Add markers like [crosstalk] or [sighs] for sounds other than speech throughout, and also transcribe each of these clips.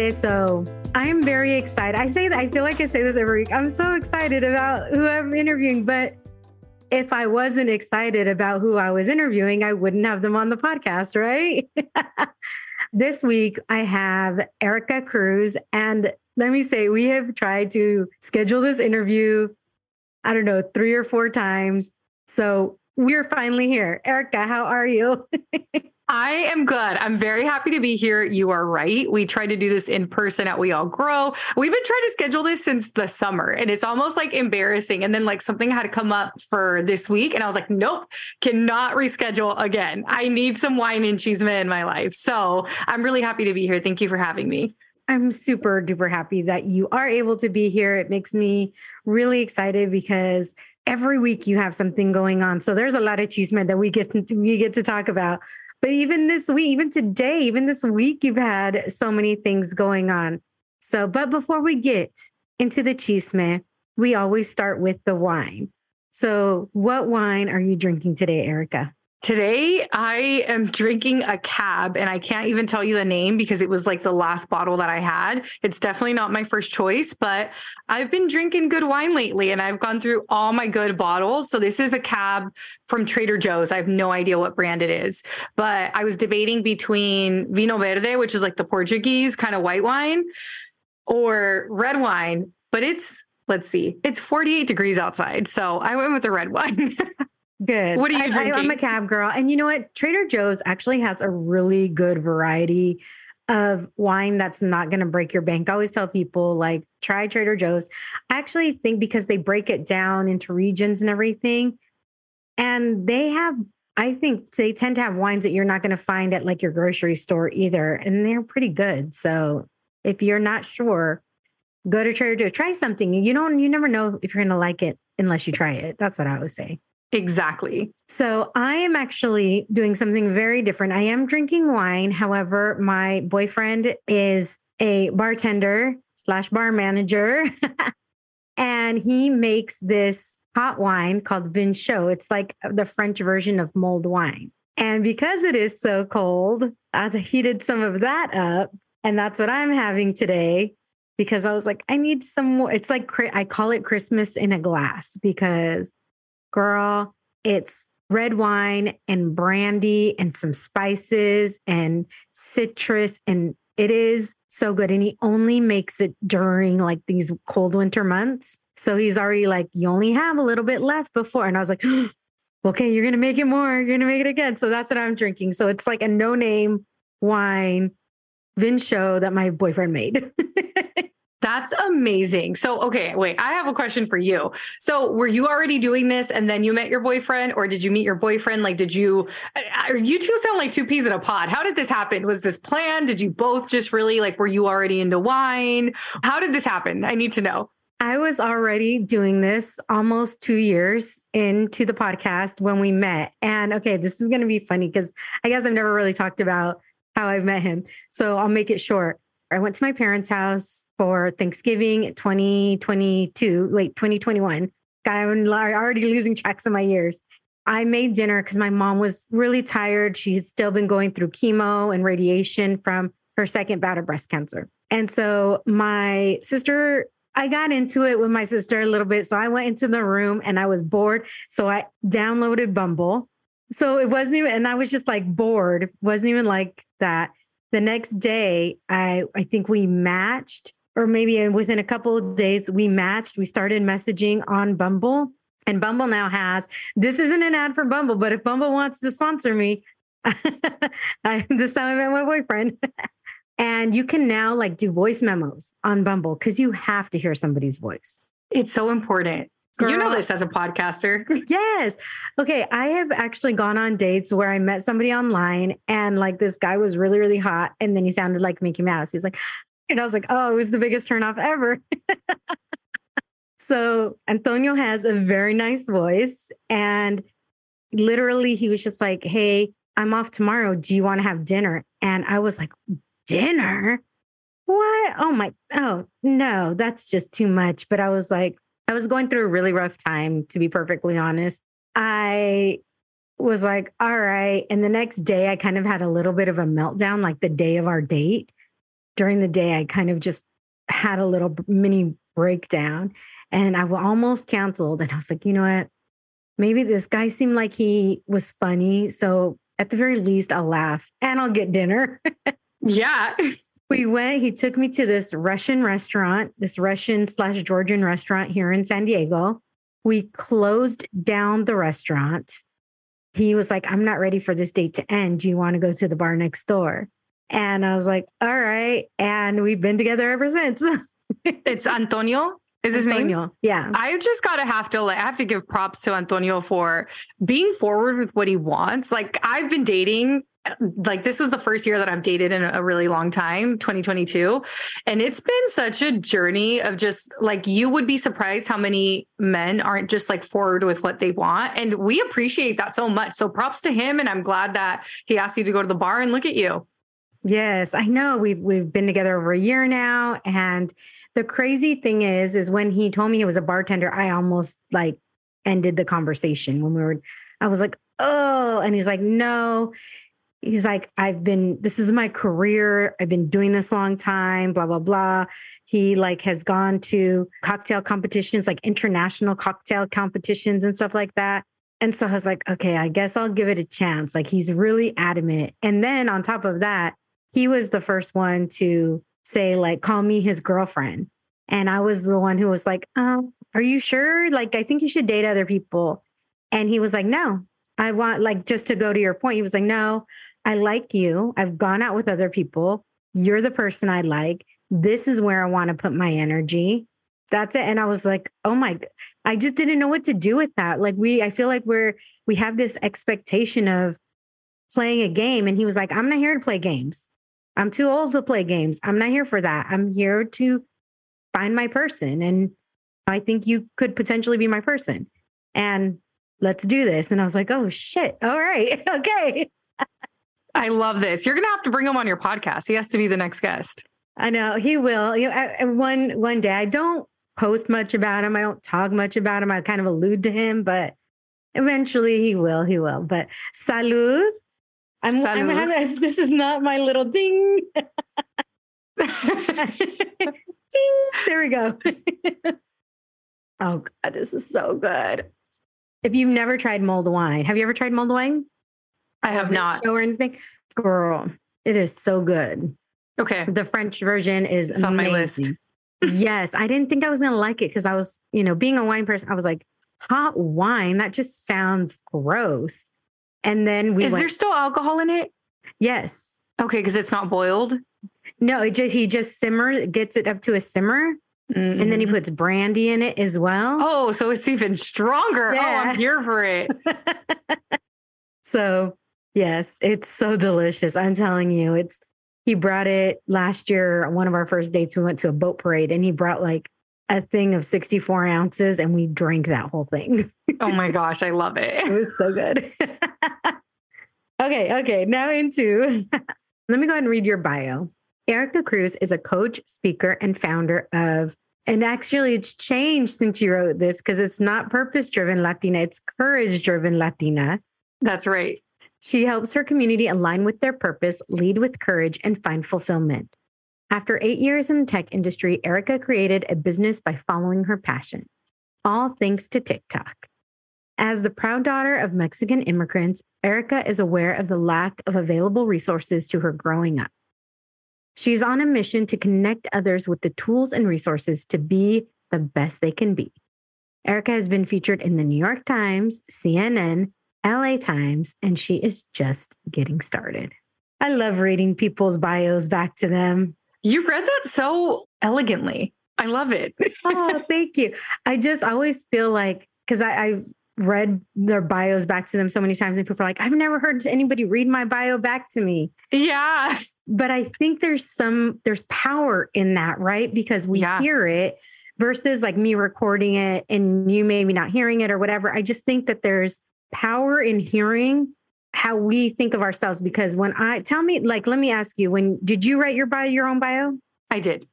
Hola, mi gente. So I am very excited. I say that I feel like I say this every week. I'm so excited about who I'm interviewing, but if I wasn't excited about who I was interviewing, I wouldn't have them on the podcast, right? [laughs] this week I have Erika Cruz. And let me say, we have tried to schedule this interview, I don't know, three or four times. So we're finally here. Erika, how are you? [laughs] I am good. I'm very happy to be here. You are right. We tried to do this in person at We All Grow. We've been trying to schedule this since the summer and it's almost like embarrassing. And then like something had to come up for this week. And I was like, nope, cannot reschedule again. I need some wine and cheese in my life. So I'm really happy to be here. Thank you for having me. I'm super duper happy that you are able to be here. It makes me really excited because every week you have something going on. So there's a lot of chisme that we get to, we get to talk about. But even this week, even today, even this week, you've had so many things going on. So, but before we get into the chisme, we always start with the wine. So, what wine are you drinking today, Erika? Today, I am drinking a cab, and I can't even tell you the name because it was like the last bottle that I had. It's definitely not my first choice, but I've been drinking good wine lately and I've gone through all my good bottles. So, this is a cab from Trader Joe's. I have no idea what brand it is, but I was debating between Vinho Verde, which is like the Portuguese kind of white wine, or red wine, but it's let's see, it's 48 degrees outside. So, I went with the red wine. [laughs] Good. What are you drinking? I, I'm a cab girl. And you know what? Trader Joe's actually has a really good variety of wine that's not going to break your bank. I always tell people like try Trader Joe's. I actually think because they break it down into regions and everything and they have I think they tend to have wines that you're not going to find at like your grocery store either and they're pretty good. So if you're not sure, go to Trader Joe's, try something. You don't you never know if you're going to like it unless you try it. That's what I would say. Exactly. So I am actually doing something very different. I am drinking wine. However, my boyfriend is a bartender slash bar manager. [laughs] and he makes this hot wine called Vin Chaud. It's like the French version of mulled wine. And because it is so cold, I heated some of that up. And that's what I'm having today because I was like, I need some more. It's like, I call it Christmas in a glass because girl, it's red wine and brandy and some spices and citrus. And it is so good. And he only makes it during like these cold winter months. So he's already like, you only have a little bit left before. And I was like, [gasps] okay, you're going to make it more. You're going to make it again. So that's what I'm drinking. So it's like a no name wine, Vin Chaud that my boyfriend made. [laughs] That's amazing. So, okay, wait, I have a question for you. So, were you already doing this and then you met your boyfriend, or did you meet your boyfriend? Like, did you, uh, uh, you two sound like two peas in a pod. How did this happen? Was this planned? Did you both just really like, were you already into wine? How did this happen? I need to know. I was already doing this almost two years into the podcast when we met. And okay, this is going to be funny because I guess I've never really talked about how I've met him. So I'll make it short. I went to my parents' house for Thanksgiving 2022, late 2021. I'm already losing tracks of my years. I made dinner because my mom was really tired. She had still been going through chemo and radiation from her second bout of breast cancer. And so my sister I got into it with my sister a little bit. So I went into the room and I was bored. So I downloaded Bumble. So it wasn't even, and I was just like bored, wasn't even like that. The next day, I I think we matched, or maybe uh, within a couple of days, we matched. We started messaging on Bumble. And Bumble now has this isn't an ad for Bumble, but if Bumble wants to sponsor me, I, this time I met my boyfriend. [laughs] and you can now like do voice memos on Bumble because you have to hear somebody's voice. It's so important. Girl. You know this as a podcaster. [laughs] Yes. Okay. I have actually gone on dates where I met somebody online and like this guy was really, really hot. And then he sounded like Mickey Mouse. He's like, and I was like, oh, it was the biggest turnoff ever. [laughs] so Antonio has a very nice voice. And literally, he was just like, hey, I'm off tomorrow. Do you want to have dinner? And I was like, dinner? What? Oh my, oh no, that's just too much. But I was like, I was going through a really rough time, to be perfectly honest. I was like, all right. And the next day, I kind of had a little bit of a meltdown, like the day of our date. During the day, I kind of just had a little mini breakdown and I almost canceled. And I was like, you know what? Maybe this guy seemed like he was funny. So at the very least, I'll laugh and I'll get dinner. [laughs] yeah. [laughs] We went, he took me to this Russian restaurant, this Russian slash Georgian restaurant here in San Diego. We closed down the restaurant. He was like, I'm not ready for this date to end. Do you want to go to the bar next door? And I was like, all right. And we've been together ever since. [laughs] it's Antonio. Is his Antonio. name? Yeah. I just gotta have to like I have to give props to Antonio for being forward with what he wants. Like I've been dating like this is the first year that I've dated in a really long time, 2022. And it's been such a journey of just like you would be surprised how many men aren't just like forward with what they want. And we appreciate that so much. So props to him. And I'm glad that he asked you to go to the bar and look at you. Yes, I know. We've we've been together over a year now. And the crazy thing is, is when he told me he was a bartender, I almost like ended the conversation when we were, I was like, oh, and he's like, no he's like, I've been, this is my career. I've been doing this long time, blah, blah, blah. He like has gone to cocktail competitions, like international cocktail competitions and stuff like that. And so I was like, okay, I guess I'll give it a chance. Like he's really adamant. And then on top of that, he was the first one to say, like, call me his girlfriend. And I was the one who was like, oh, are you sure? Like, I think you should date other people. And he was like, no, I want, like, just to go to your point, he was like, no, I like you. I've gone out with other people. You're the person I like. This is where I want to put my energy. That's it. And I was like, oh my, I just didn't know what to do with that. Like, we, I feel like we're, we have this expectation of playing a game. And he was like, I'm not here to play games. I'm too old to play games. I'm not here for that. I'm here to find my person. And I think you could potentially be my person. And let's do this. And I was like, oh shit. All right. [laughs] Okay. I love this. You're going to have to bring him on your podcast. He has to be the next guest. I know he will. You know, one one day I don't post much about him. I don't talk much about him. I kind of allude to him, but eventually he will. He will. But salud. I'm, salud. I'm having, [laughs] this is not my little ding. [laughs] ding. There we go. [laughs] oh God, this is so good. If you've never tried mulled wine, have you ever tried mulled wine? I have not. Show or anything. Girl, it is so good. Okay. The French version is it's on my list. [laughs] yes. I didn't think I was going to like it because I was, you know, being a wine person, I was like, hot wine, that just sounds gross. And then we Is went, there still alcohol in it? Yes. Okay, because it's not boiled. No, it just he just simmers, gets it up to a simmer. Mm-hmm. And then he mm-hmm. puts brandy in it as well. Oh, so it's even stronger. Yeah. Oh, I'm here for it. [laughs] so Yes, it's so delicious. I'm telling you, it's he brought it last year. One of our first dates, we went to a boat parade and he brought like a thing of 64 ounces and we drank that whole thing. oh my [laughs] gosh, I love it. It was so good. [laughs] okay, okay. Now into [laughs] let me go ahead and read your bio. Erika Cruz is a coach, speaker, and founder of, and actually it's changed since you wrote this because it's not purpose driven Latina, it's courage driven Latina. That's right. She helps her community align with their purpose, lead with courage, and find fulfillment. After eight years in the tech industry, Erika created a business by following her passion, all thanks to TikTok. As the proud daughter of Mexican immigrants, Erika is aware of the lack of available resources to her growing up. She's on a mission to connect others with the tools and resources to be the best they can be. Erika has been featured in the New York Times, CNN, LA Times, and she is just getting started. I love reading people's bios back to them. You read that so elegantly. I love it. oh, [laughs] thank you. I just always feel like, because I've read their bios back to them so many times, and people are like, I've never heard anybody read my bio back to me. Yeah. But I think there's some, there's power in that, right? Because we yeah. hear it versus like me recording it and you maybe not hearing it or whatever. I just think that there's power in hearing how we think of ourselves because when I tell me like let me ask you when did you write your bio your own bio? I did.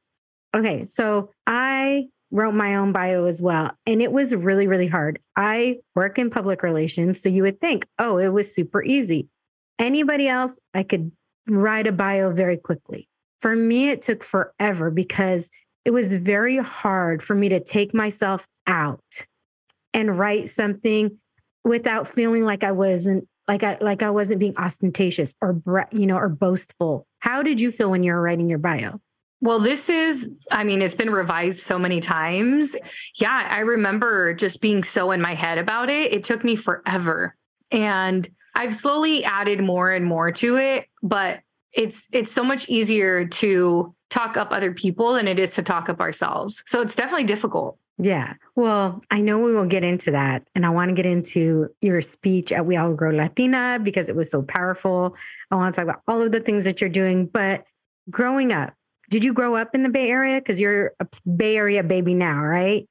Okay, so I wrote my own bio as well and it was really really hard. I work in public relations so you would think, "Oh, it was super easy." Anybody else I could write a bio very quickly. For me it took forever because it was very hard for me to take myself out and write something without feeling like I wasn't like I like I wasn't being ostentatious or you know or boastful. How did you feel when you were writing your bio? Well, this is, I mean, it's been revised so many times. Yeah, I remember just being so in my head about it. It took me forever. And I've slowly added more and more to it, but it's it's so much easier to talk up other people than it is to talk up ourselves. So it's definitely difficult. Yeah. Well, I know we will get into that. And I want to get into your speech at We All Grow Latina because it was so powerful. I want to talk about all of the things that you're doing. But growing up, did you grow up in the Bay Area? Because you're a Bay Area baby now, right?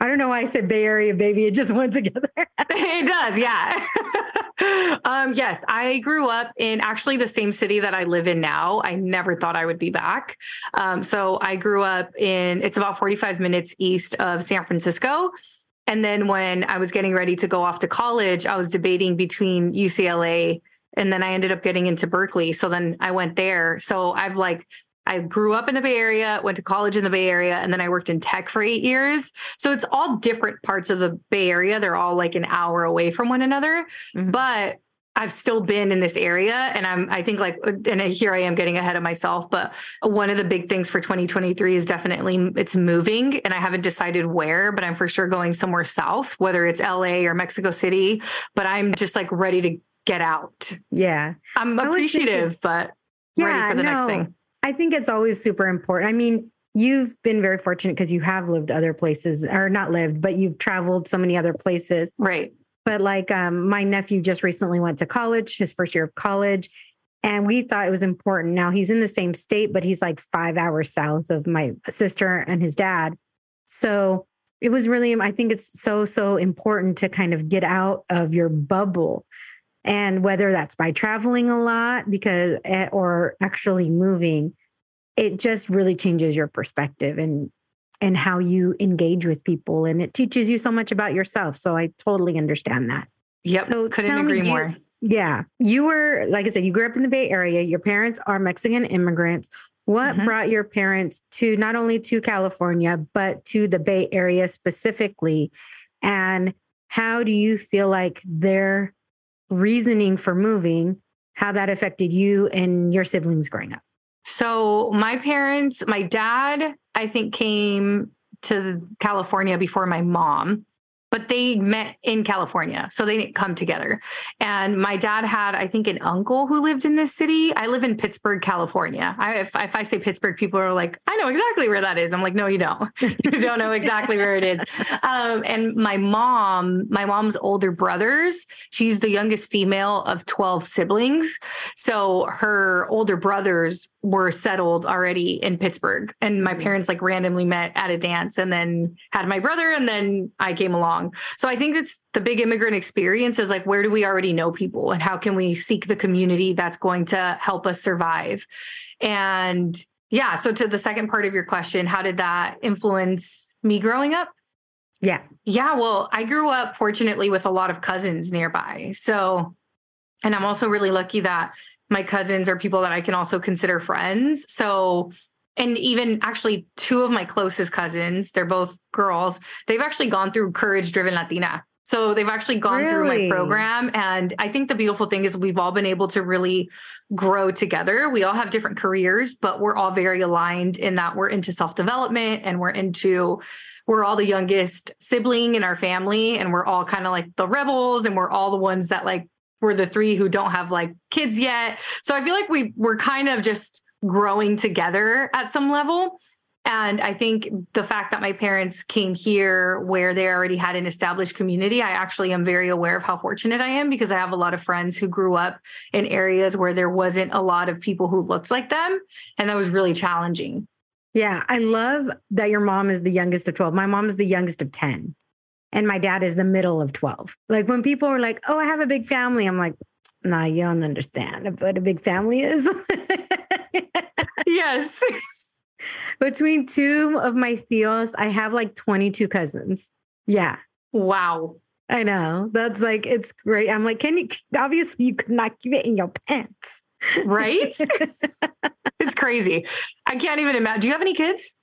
I don't know why I said Bay Area baby. It just [laughs] went together. it does. Yeah. [laughs] um, yes, I grew up in actually the same city that I live in now. I never thought I would be back. Um, so I grew up in, it's about 45 minutes east of San Francisco. And then when I was getting ready to go off to college, I was debating between UCLA and then I ended up getting into Berkeley. So then I went there. So I've like I grew up in the Bay Area, went to college in the Bay Area, and then I worked in tech for eight years. So it's all different parts of the Bay Area. They're all like an hour away from one another. Mm-hmm. But I've still been in this area and I'm I think like and here I am getting ahead of myself but one of the big things for 2023 is definitely it's moving and I haven't decided where but I'm for sure going somewhere south whether it's LA or Mexico City but I'm just like ready to get out. Yeah. I'm appreciative but yeah, ready for the no. next thing. I think it's always super important. I mean, you've been very fortunate because you have lived other places or not lived, but you've traveled so many other places. Right. But like um, my nephew just recently went to college, his first year of college. And we thought it was important. Now he's in the same state, but he's like five hours south of my sister and his dad. So it was really, I think it's so, so important to kind of get out of your bubble and whether that's by traveling a lot because eh, or actually moving it just really changes your perspective and and how you engage with people. And it teaches you so much about yourself. So i totally understand that. Yep so couldn't agree me, more. Yeah you were like i said you grew up in the bay area. Your parents are mexican immigrants. What mm-hmm. brought your parents to not only to california but to the bay area specifically? And how do you feel like their reasoning for moving, how that affected you and your siblings growing up. So, my parents, my dad, I think came to California before my mom but they met in California. So they didn't come together. And my dad had, I think, an uncle who lived in this city. I live in Pittsburgh, California. I, if, if I say Pittsburgh, people are like, I know exactly where that is. I'm like, no, you don't. [laughs] you don't know exactly where it is. Um, and my mom, my mom's older brothers, she's the youngest female of 12 siblings. So her older brothers were settled already in Pittsburgh. And my mm. parents like randomly met at a dance and then had my brother and then I came along. So I think it's the big immigrant experience is like where do we already know people and how can we seek the community that's going to help us survive? And yeah, so to the second part of your question, how did that influence me growing up? Yeah. Yeah, well, I grew up fortunately with a lot of cousins nearby. So and I'm also really lucky that my cousins are people that I can also consider friends. So and even actually two of my closest cousins, they're both girls, they've actually gone through Courage Driven Latina. So they've actually gone really? through my program. And I think the beautiful thing is we've all been able to really grow together. We all have different careers, but we're all very aligned in that we're into self development and we're into, we're all the youngest sibling in our family. And we're all kind of like the rebels and we're all the ones that like, we're the three who don't have like kids yet. So I feel like we we're kind of just growing together at some level. And I think the fact that my parents came here where they already had an established community, I actually am very aware of how fortunate I am because I have a lot of friends who grew up in areas where there wasn't a lot of people who looked like them. And that was really challenging. Yeah. I love that your mom is the youngest of 12. My mom is the youngest of 10. And my dad is the middle of 12. Like when people are like, oh, I have a big family, I'm like, nah, you don't understand what a big family is. [laughs] yes. Between two of my theos, I have like 22 cousins. Yeah. Wow. I know. That's like, it's great. I'm like, can you, obviously, you could not keep it in your pants. Right? [laughs] it's crazy. I can't even imagine. Do you have any kids?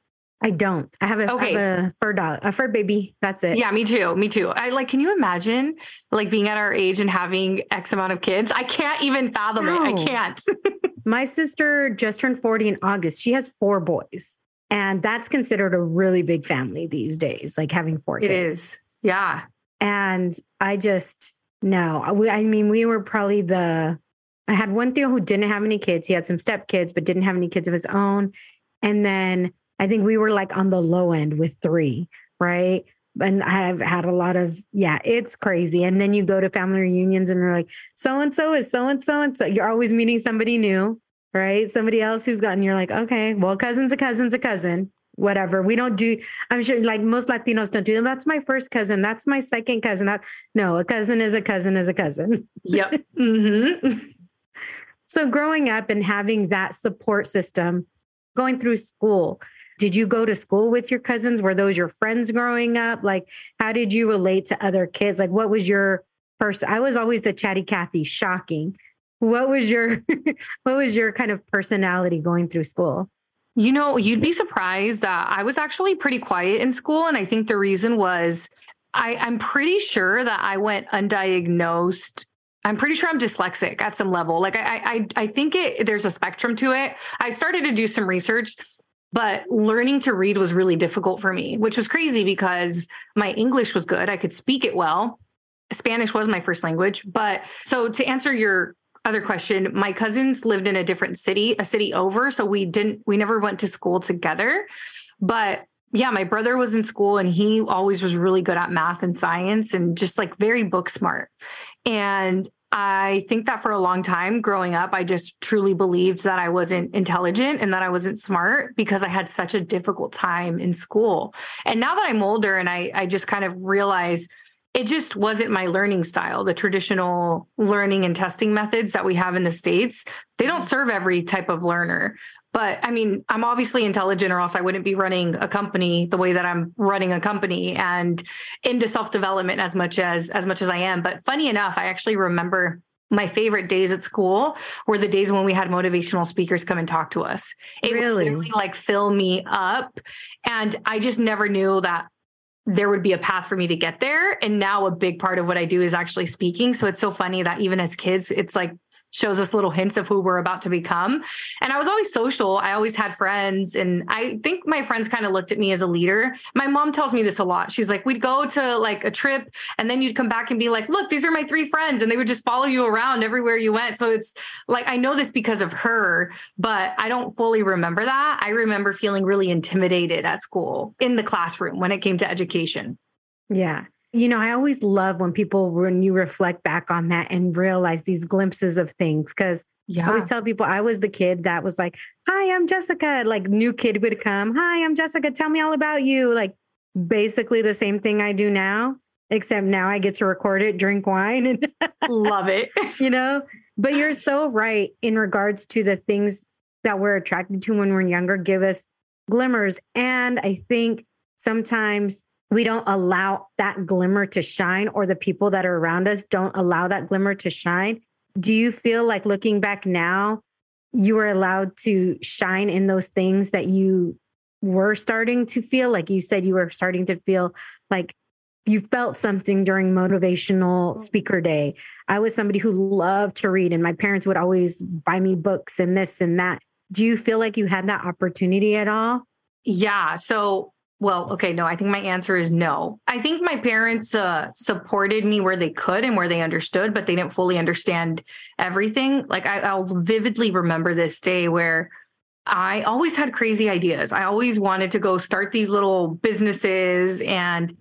I don't. I have a, okay. have a fur dog, a fur baby. That's it. Yeah, me too. Me too. I like, can you imagine like being at our age and having X amount of kids? I can't even fathom no. it. I can't. [laughs] My sister just turned 40 in August. She has four boys. And that's considered a really big family these days, like having four kids. It is. Yeah. And I just, no, I mean, we were probably the, I had one Theo who didn't have any kids. He had some step kids, but didn't have any kids of his own. And then I think we were like on the low end with three, right? And I've had a lot of, yeah, it's crazy. And then you go to family reunions and you're like, so and so is so and so and so. You're always meeting somebody new, right? Somebody else who's gotten, you're like, okay, well, cousin's a cousin's a cousin, whatever. We don't do, I'm sure like most Latinos don't do them. That's my first cousin. That's my second cousin. That no, a cousin is a cousin is a cousin. Yep. [laughs] mm-hmm. so growing up and having that support system, going through school, did you go to school with your cousins? Were those your friends growing up? Like, how did you relate to other kids? Like, what was your person? I was always the chatty Cathy, shocking. What was your [laughs] what was your kind of personality going through school? You know, you'd be surprised that I was actually pretty quiet in school. And I think the reason was I, I'm pretty sure that I went undiagnosed I'm pretty sure I'm dyslexic at some level. Like I, I, I think it. There's a spectrum to it. I started to do some research, but learning to read was really difficult for me, which was crazy because my English was good. I could speak it well. Spanish was my first language. But so to answer your other question, my cousins lived in a different city, a city over. So we didn't, we never went to school together. But yeah, my brother was in school and he always was really good at math and science and just like very book smart. And I think that for a long time growing up, I just truly believed that I wasn't intelligent and that I wasn't smart because I had such a difficult time in school. And now that I'm older and I, I just kind of realize it just wasn't my learning style. The traditional learning and testing methods that we have in the States, they don't mm-hmm. serve every type of learner. But I mean, I'm obviously intelligent, or else I wouldn't be running a company the way that I'm running a company and into self development as much as as much as I am. But funny enough, I actually remember my favorite days at school were the days when we had motivational speakers come and talk to us. It really? really like fill me up, and I just never knew that there would be a path for me to get there. And now a big part of what I do is actually speaking. So it's so funny that even as kids, it's like shows us little hints of who we're about to become. And I was always social. I always had friends. And I think my friends kind of looked at me as a leader. My mom tells me this a lot. She's like, we'd go to like a trip and then you'd come back and be like, look, these are my three friends. And they would just follow you around everywhere you went. So it's like, I know this because of her, but I don't fully remember that. I remember feeling really intimidated at school in the classroom when it came to education. Yeah. You know, I always love when people, when you reflect back on that and realize these glimpses of things. Cause yeah. I always tell people I was the kid that was like, Hi, I'm Jessica. Like, new kid would come. Hi, I'm Jessica. Tell me all about you. Like, basically the same thing I do now, except now I get to record it, drink wine, and love it. [laughs] you know, but you're so right in regards to the things that we're attracted to when we're younger give us glimmers. And I think sometimes we don't allow that glimmer to shine or the people that are around us don't allow that glimmer to shine do you feel like looking back now you were allowed to shine in those things that you were starting to feel like you said you were starting to feel like you felt something during motivational speaker day. I was somebody who loved to read, and my parents would always buy me books and this and that. Do you feel like you had that opportunity at all? Yeah. So, well, okay, no, I think my answer is no. I think my parents uh, supported me where they could and where they understood, but they didn't fully understand everything. Like, I, I'll vividly remember this day where I always had crazy ideas. I always wanted to go start these little businesses and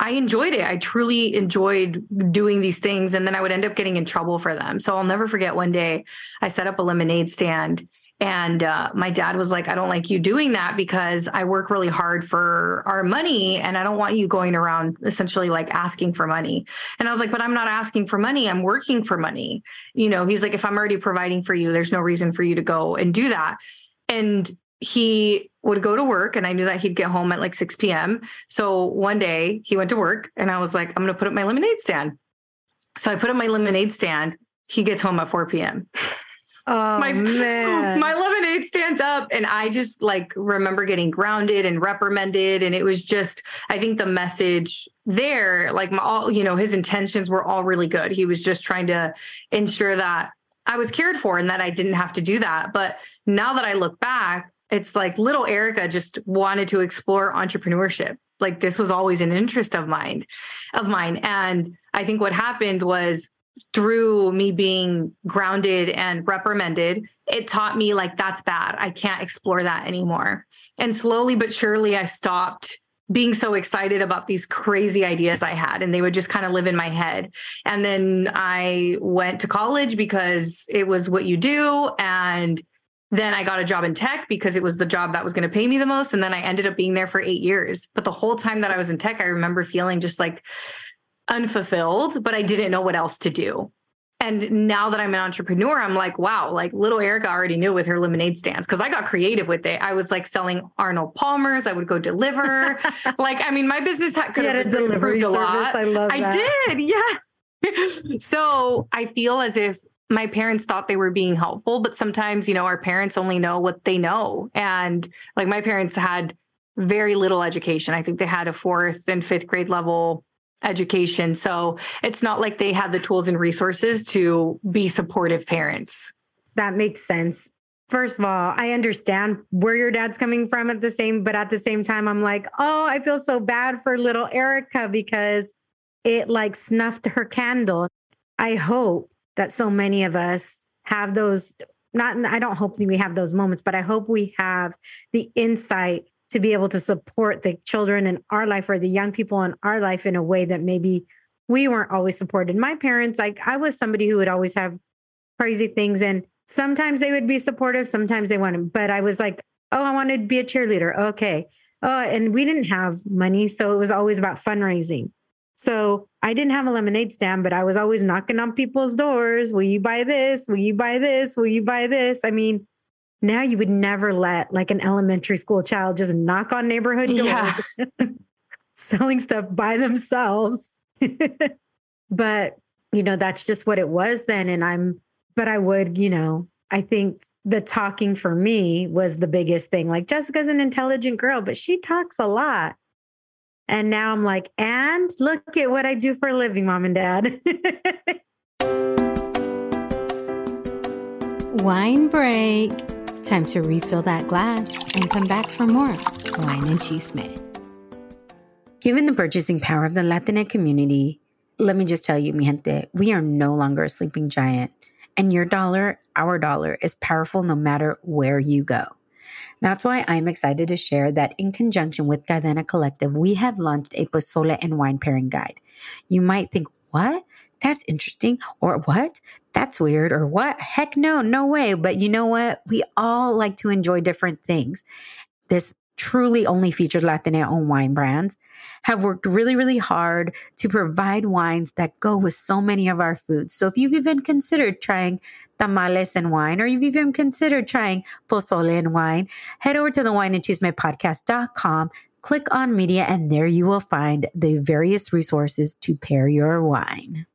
I enjoyed it. I truly enjoyed doing these things. And then I would end up getting in trouble for them. So I'll never forget one day I set up a lemonade stand. And uh, my dad was like, I don't like you doing that because I work really hard for our money and I don't want you going around essentially like asking for money. And I was like, but I'm not asking for money. I'm working for money. You know, he's like, if I'm already providing for you, there's no reason for you to go and do that. And he would go to work and I knew that he'd get home at like 6 p.m. So one day he went to work and I was like, I'm going to put up my lemonade stand. So I put up my lemonade stand. He gets home at 4 p.m. [laughs] Oh, my, [laughs] man. my lemonade stands up and I just like remember getting grounded and reprimanded. And it was just, I think the message there, like my, all, you know, his intentions were all really good. He was just trying to ensure that I was cared for and that I didn't have to do that. But now that I look back, it's like little Erika just wanted to explore entrepreneurship. Like this was always an interest of mine, of mine. And I think what happened was through me being grounded and reprimanded, it taught me like that's bad. I can't explore that anymore. And slowly but surely I stopped being so excited about these crazy ideas I had, and they would just kind of live in my head. And then I went to college because it was what you do. And then I got a job in tech because it was the job that was going to pay me the most. And then I ended up being there for eight years. But the whole time that I was in tech, I remember feeling just like unfulfilled, but I didn't know what else to do. And now that I'm an entrepreneur, I'm like, wow, like little Erika already knew with her lemonade stands because I got creative with it. I was like selling Arnold Palmer's. I would go deliver. [laughs] like, I mean, my business could had have a delivery improved a service. lot. I love I that. did, yeah. [laughs] so I feel as if my parents thought they were being helpful, but sometimes, you know, our parents only know what they know. And like my parents had very little education. I think they had a fourth and fifth grade level education. So it's not like they had the tools and resources to be supportive parents. That makes sense. First of all, I understand where your dad's coming from at the same, but at the same time, I'm like, oh, I feel so bad for little Erika because it like snuffed her candle. I hope that so many of us have those, not, I don't hope we have those moments, but I hope we have the insight to be able to support the children in our life or the young people in our life in a way that maybe we weren't always supported. My parents, like I was somebody who would always have crazy things and sometimes they would be supportive, sometimes they wouldn't. But I was like, oh, I want to be a cheerleader. Okay. Oh, and we didn't have money. So it was always about fundraising. So I didn't have a lemonade stand, but I was always knocking on people's doors. Will you buy this? Will you buy this? Will you buy this? I mean, now you would never let like an elementary school child just knock on neighborhood doors Yeah. [laughs] selling stuff by themselves. [laughs] but, you know, that's just what it was then. And I'm, but I would, you know, I think the talking for me was the biggest thing. Like Jessica's an intelligent girl, but she talks a lot. And now I'm like, and look at what I do for a living, mom and dad. [laughs] Wine break. Time to refill that glass and come back for more wine and chisme. Given the purchasing power of the Latinx community, let me just tell you, mi gente, we are no longer a sleeping giant. And your dollar, our dollar, is powerful no matter where you go. That's why I'm excited to share that in conjunction with Cadena Collective, we have launched a pozole and wine pairing guide. You might think, what? That's interesting. Or what? That's weird. Or what? Heck no, no way. But you know what? We all like to enjoy different things. This truly only featured Latina owned wine brands have worked really, really hard to provide wines that go with so many of our foods. So if you've even considered trying tamales and wine, or you've even considered trying pozole and wine, head over to the wine and chisme podcast.com, click on media, and there you will find the various resources to pair your wine.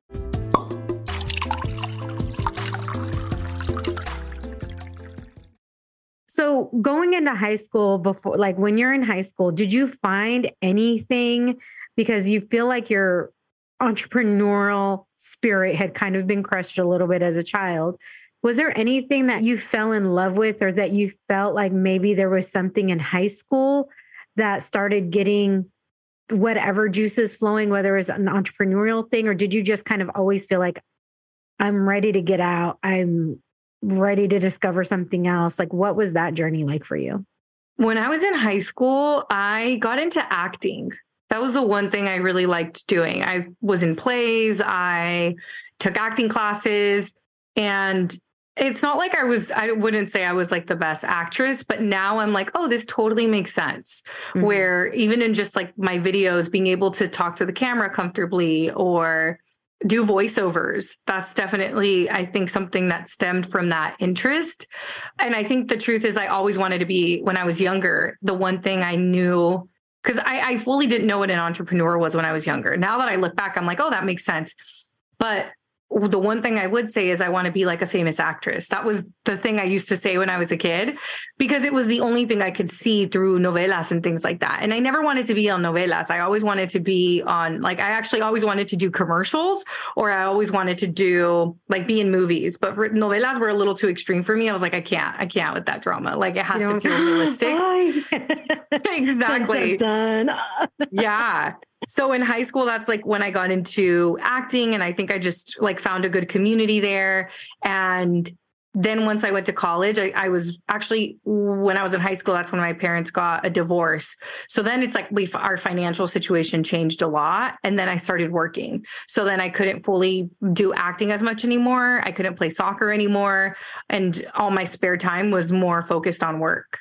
So going into high school before, like when you're in high school, did you find anything because you feel like your entrepreneurial spirit had kind of been crushed a little bit as a child? Was there anything that you fell in love with or that you felt like maybe there was something in high school that started getting whatever juices flowing, whether it's an entrepreneurial thing, or did you just kind of always feel like I'm ready to get out? I'm ready to discover something else. Like, what was that journey like for you? When I was in high school, I got into acting. That was the one thing I really liked doing. I was in plays, I took acting classes, and it's not like I was, I wouldn't say I was like the best actress, but now I'm like, oh, this totally makes sense. Mm-hmm. Where even in just like my videos, being able to talk to the camera comfortably or do voiceovers. That's definitely, I think, something that stemmed from that interest. And I think the truth is, I always wanted to be, when I was younger, the one thing I knew, because I, I fully didn't know what an entrepreneur was when I was younger. Now that I look back, I'm like, oh, that makes sense. But the one thing I would say is I want to be like a famous actress. That was the thing I used to say when I was a kid because it was the only thing I could see through novelas and things like that. And I never wanted to be on novelas. I always wanted to be on like I actually always wanted to do commercials or I always wanted to do like be in movies. But for novelas were a little too extreme for me. I was like I can't. I can't with that drama. Like it has you to feel realistic. [laughs] [laughs] exactly. Dun, dun, dun. yeah so in high school that's like when i got into acting and i think i just like found a good community there. And then once i went to college I, I, was actually when i was in high school that's when my parents got a divorce. So then it's like we our financial situation changed a lot and then i started working. So then i couldn't fully do acting as much anymore. I couldn't play soccer anymore. And all my spare time was more focused on work.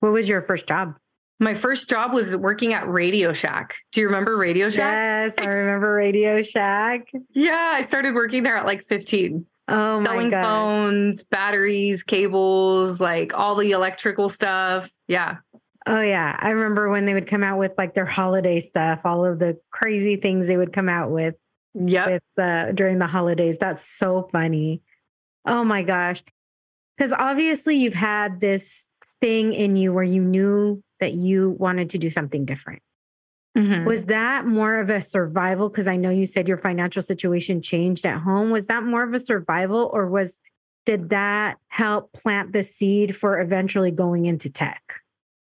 What was your first job my first job was working at Radio Shack. Do you remember Radio Shack? Yes, I [laughs] remember Radio Shack. yeah, I started working there at like 15. Oh my Selling gosh. phones, batteries, cables, like all the electrical stuff. Yeah. Oh yeah, I remember when they would come out with like their holiday stuff, all of the crazy things they would come out with. Yeah. With uh, during the holidays. That's so funny. Oh my gosh. Because obviously you've had this thing in you where you knew that you wanted to do something different. Mm-hmm. Was that more of a survival? Because I know you said your financial situation changed at home. Was that more of a survival or was did that help plant the seed for eventually going into tech?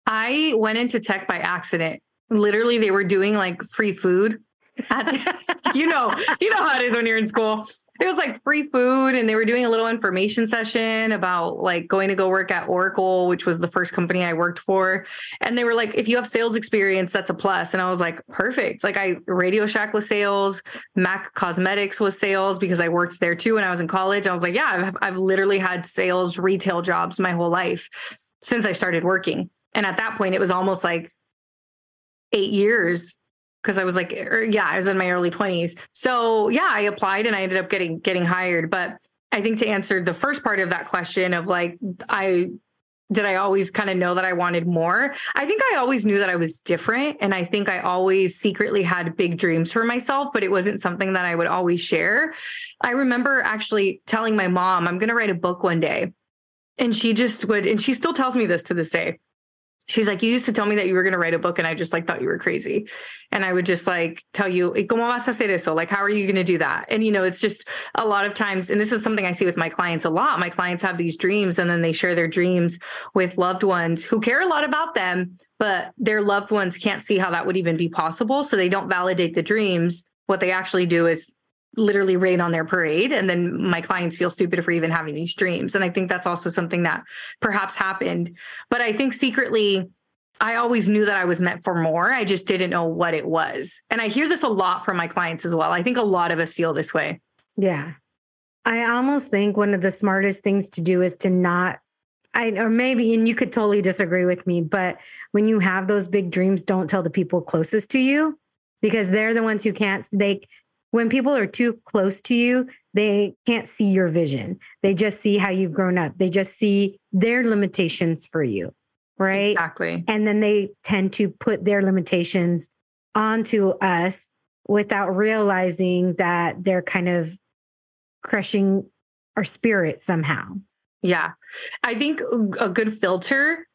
I went into tech by accident. Literally, they were doing like free food. [laughs] You know, you know how it is when you're in school it was like free food and they were doing a little information session about like going to go work at Oracle, which was the first company I worked for. And they were like, if you have sales experience, that's a plus. And I was like, perfect. Like I Radio Shack was sales, Mac Cosmetics was sales because I worked there too when I was in college. I was like, yeah, I've, I've literally had sales retail jobs my whole life since I started working. And at that point, it was almost like eight years because I was like, er, yeah, I was in my early 20s. So yeah, I applied and I ended up getting getting hired. But I think to answer the first part of that question of like, I did I always kind of know that I wanted more? I think I always knew that I was different. And I think I always secretly had big dreams for myself, but it wasn't something that I would always share. I remember actually telling my mom, I'm going to write a book one day. And she just would, and she still tells me this to this day she's like, you used to tell me that you were going to write a book and I just like thought you were crazy. And I would just like tell you, eh, ¿cómo vas a hacer eso? Like, how are you going to do that? And, you know, it's just a lot of times, and this is something I see with my clients a lot. My clients have these dreams and then they share their dreams with loved ones who care a lot about them, but their loved ones can't see how that would even be possible. So they don't validate the dreams. What they actually do is literally rain on their parade and then my clients feel stupid for even having these dreams. And i think that's also something that perhaps happened. But i think secretly i always knew that i was meant for more. I just didn't know what it was. And i hear this a lot from my clients as well. I think a lot of us feel this way. Yeah. I almost think one of the smartest things to do is to not I, or maybe, and you could totally disagree with me, but when you have those big dreams, don't tell the people closest to you because they're the ones who can't, they, when people are too close to you, they can't see your vision. They just see how you've grown up. They just see their limitations for you. Right. Exactly. And then they tend to put their limitations onto us without realizing that they're kind of crushing our spirit somehow. Yeah. I think a good filter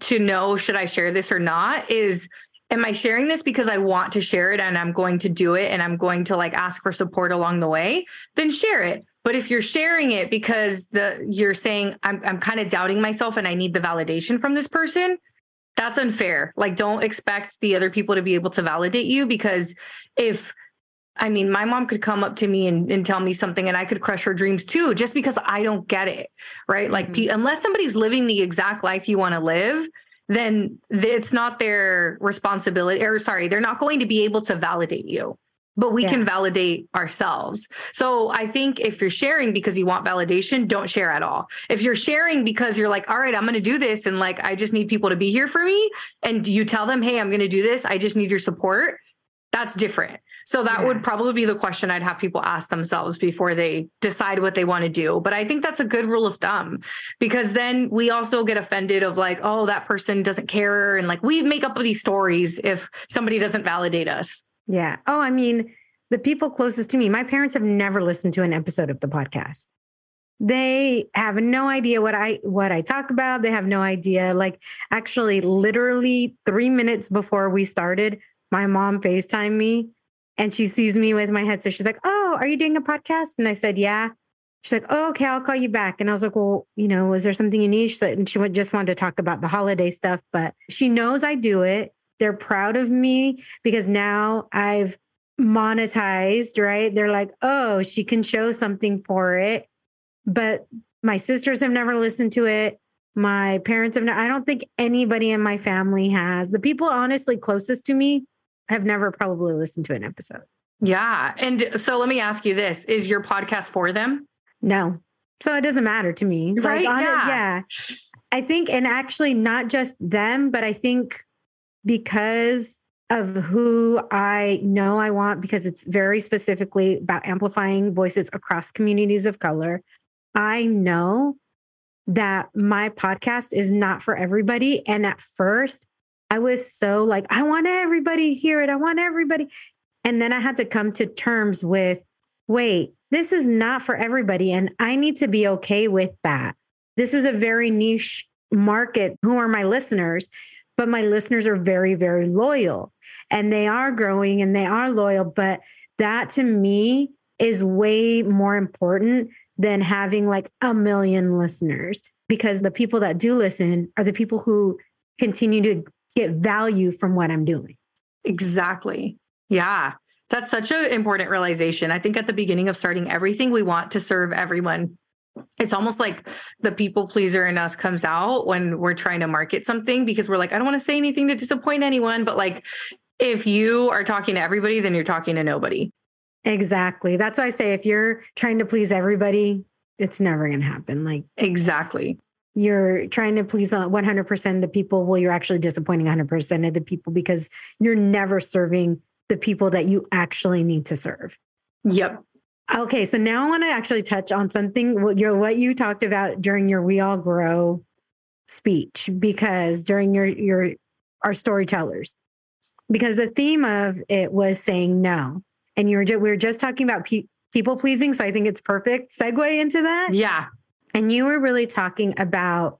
to know should I share this or not is am I sharing this because I want to share it and I'm going to do it and I'm going to like ask for support along the way, then share it. But if you're sharing it because the you're saying I'm I'm kind of doubting myself and I need the validation from this person, that's unfair. Like don't expect the other people to be able to validate you because if I mean, my mom could come up to me and, and, tell me something and I could crush her dreams too, just because I don't get it. Right. Like, mm-hmm. unless somebody's living the exact life you want to live, then it's not their responsibility or sorry, they're not going to be able to validate you. But we yeah. can validate ourselves. So I think if you're sharing because you want validation, don't share at all. If you're sharing because you're like, all right, I'm going to do this and like, I just need people to be here for me. And you tell them, hey, I'm going to do this. I just need your support. That's different. So that yeah. would probably be the question I'd have people ask themselves before they decide what they want to do. But I think that's a good rule of thumb because then we also get offended of like, oh, that person doesn't care. And like we make up these stories if somebody doesn't validate us. Yeah. Oh, I mean, the people closest to me, my parents have never listened to an episode of the podcast. They have no idea what I what I talk about. They have no idea. Like actually literally 3 minutes before we started, my mom FaceTime me and she sees me with my headset. She's like, Oh, are you doing a podcast? And I said, Yeah. She's like, oh, okay, I'll call you back. And I was like, well, you know, is there something you need? She said, and she just wanted to talk about the holiday stuff, but she knows I do it. They're proud of me because now I've monetized, right? They're like, oh, she can show something for it. But my sisters have never listened to it. My parents have never, I don't think anybody in my family has. The people honestly closest to me have never probably listened to an episode. Yeah. And so let me ask you this is your podcast for them? No. So it doesn't matter to me. Right. Like, yeah. yeah. I think, and actually not just them, but I think because of who I know I want, because it's very specifically about amplifying voices across communities of color, I know that my podcast is not for everybody. And at first, I was so like, I want everybody to hear it. I want everybody. And then I had to come to terms with wait, this is not for everybody. And I need to be okay with that. This is a very niche market. Who are my listeners? But my listeners are very, very loyal and they are growing and they are loyal. But that to me is way more important than having like a million listeners because the people that do listen are the people who continue to get value from what I'm doing. Exactly. Yeah. That's such an important realization. I think at the beginning of starting everything, we want to serve everyone. It's almost like the people pleaser in us comes out when we're trying to market something because we're like, I don't want to say anything to disappoint anyone. But like, if you are talking to everybody, then you're talking to nobody. Exactly. That's why I say if you're trying to please everybody, it's never going to happen. Like, exactly you're trying to please 100% of the people well you're actually disappointing 100% of the people because you're never serving the people that you actually need to serve. Yep. Okay so now i want to actually touch on something what you what you talked about during your we all grow speech because during your your our storytellers. Because the theme of it was saying no and you were just, we were just talking about pe- people pleasing so i think it's perfect segue into that. Yeah and you were really talking about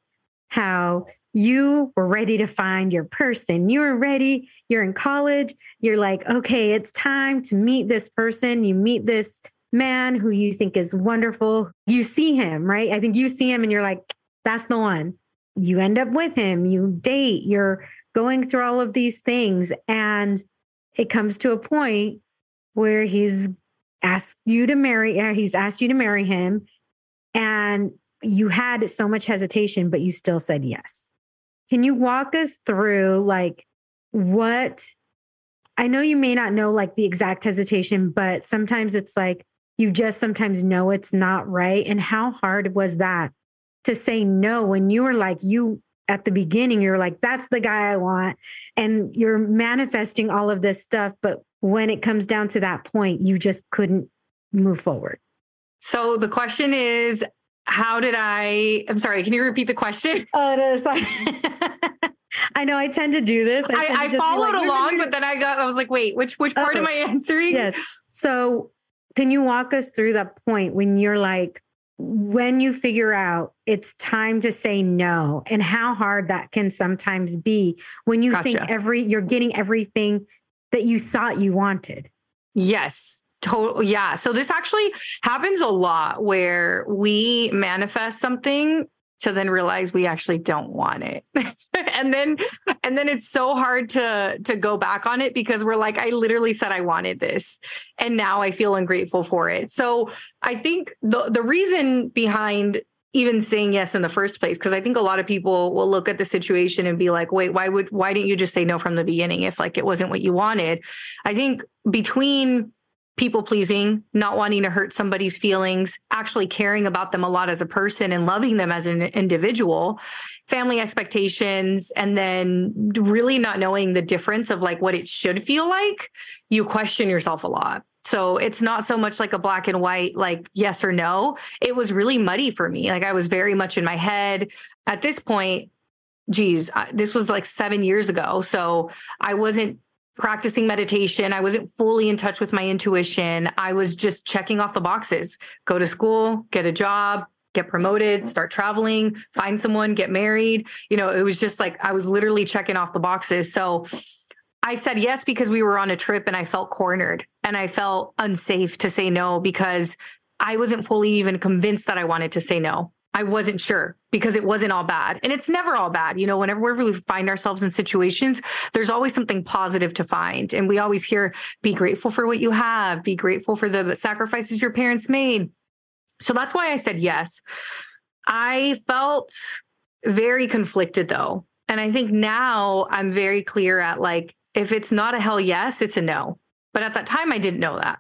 how you were ready to find your person. You were ready. You're in college. You're like, okay, it's time to meet this person. You meet this man who you think is wonderful. You see him, right? I think you see him and you're like, that's the one. You end up with him, you date, you're going through all of these things. And it comes to a point where he's asked you to marry, uh, he's asked you to marry him. And you had so much hesitation, but you still said yes. Can you walk us through like what I know you may not know like the exact hesitation, but sometimes it's like you just sometimes know it's not right. And how hard was that to say no when you were like, you at the beginning, you're like, that's the guy I want. And you're manifesting all of this stuff. But when it comes down to that point, you just couldn't move forward. So the question is how did I? I'm sorry. Can you repeat the question? [laughs] Oh no, sorry. [laughs] I know I tend to do this. I, I, I followed like, along, but then I got. I was like, wait, which which part am oh, I answering? Yes. So, can you walk us through that point when you're like, when you figure out it's time to say no and how hard that can sometimes be when you gotcha. think every you're getting everything that you thought you wanted. Yes. Total, yeah. So this actually happens a lot where we manifest something to then realize we actually don't want it. [laughs] and then and then it's so hard to to go back on it because we're like I literally said I wanted this and now I feel ungrateful for it. So I think the the reason behind even saying yes in the first place because I think a lot of people will look at the situation and be like, "Wait, why would why didn't you just say no from the beginning if like it wasn't what you wanted?" I think between people pleasing, not wanting to hurt somebody's feelings, actually caring about them a lot as a person and loving them as an individual, family expectations, and then really not knowing the difference of like what it should feel like, you question yourself a lot. So it's not so much like a black and white, like yes or no. It was really muddy for me. Like I was very much in my head. At this point, geez, this was like seven years ago. So I wasn't practicing meditation. I wasn't fully in touch with my intuition. I was just checking off the boxes go to school, get a job, get promoted, mm-hmm. start traveling, find someone, get married. You know, it was just like I was literally checking off the boxes. So I said yes because we were on a trip and I felt cornered and I felt unsafe to say no because I wasn't fully even convinced that I wanted to say no. I wasn't sure because it wasn't all bad. And it's never all bad. You know, whenever we find ourselves in situations, there's always something positive to find. And we always hear, be grateful for what you have, be grateful for the sacrifices your parents made. So that's why I said yes. I felt very conflicted though. And I think now I'm very clear at like, if it's not a hell yes, it's a no. But at that time, I didn't know that.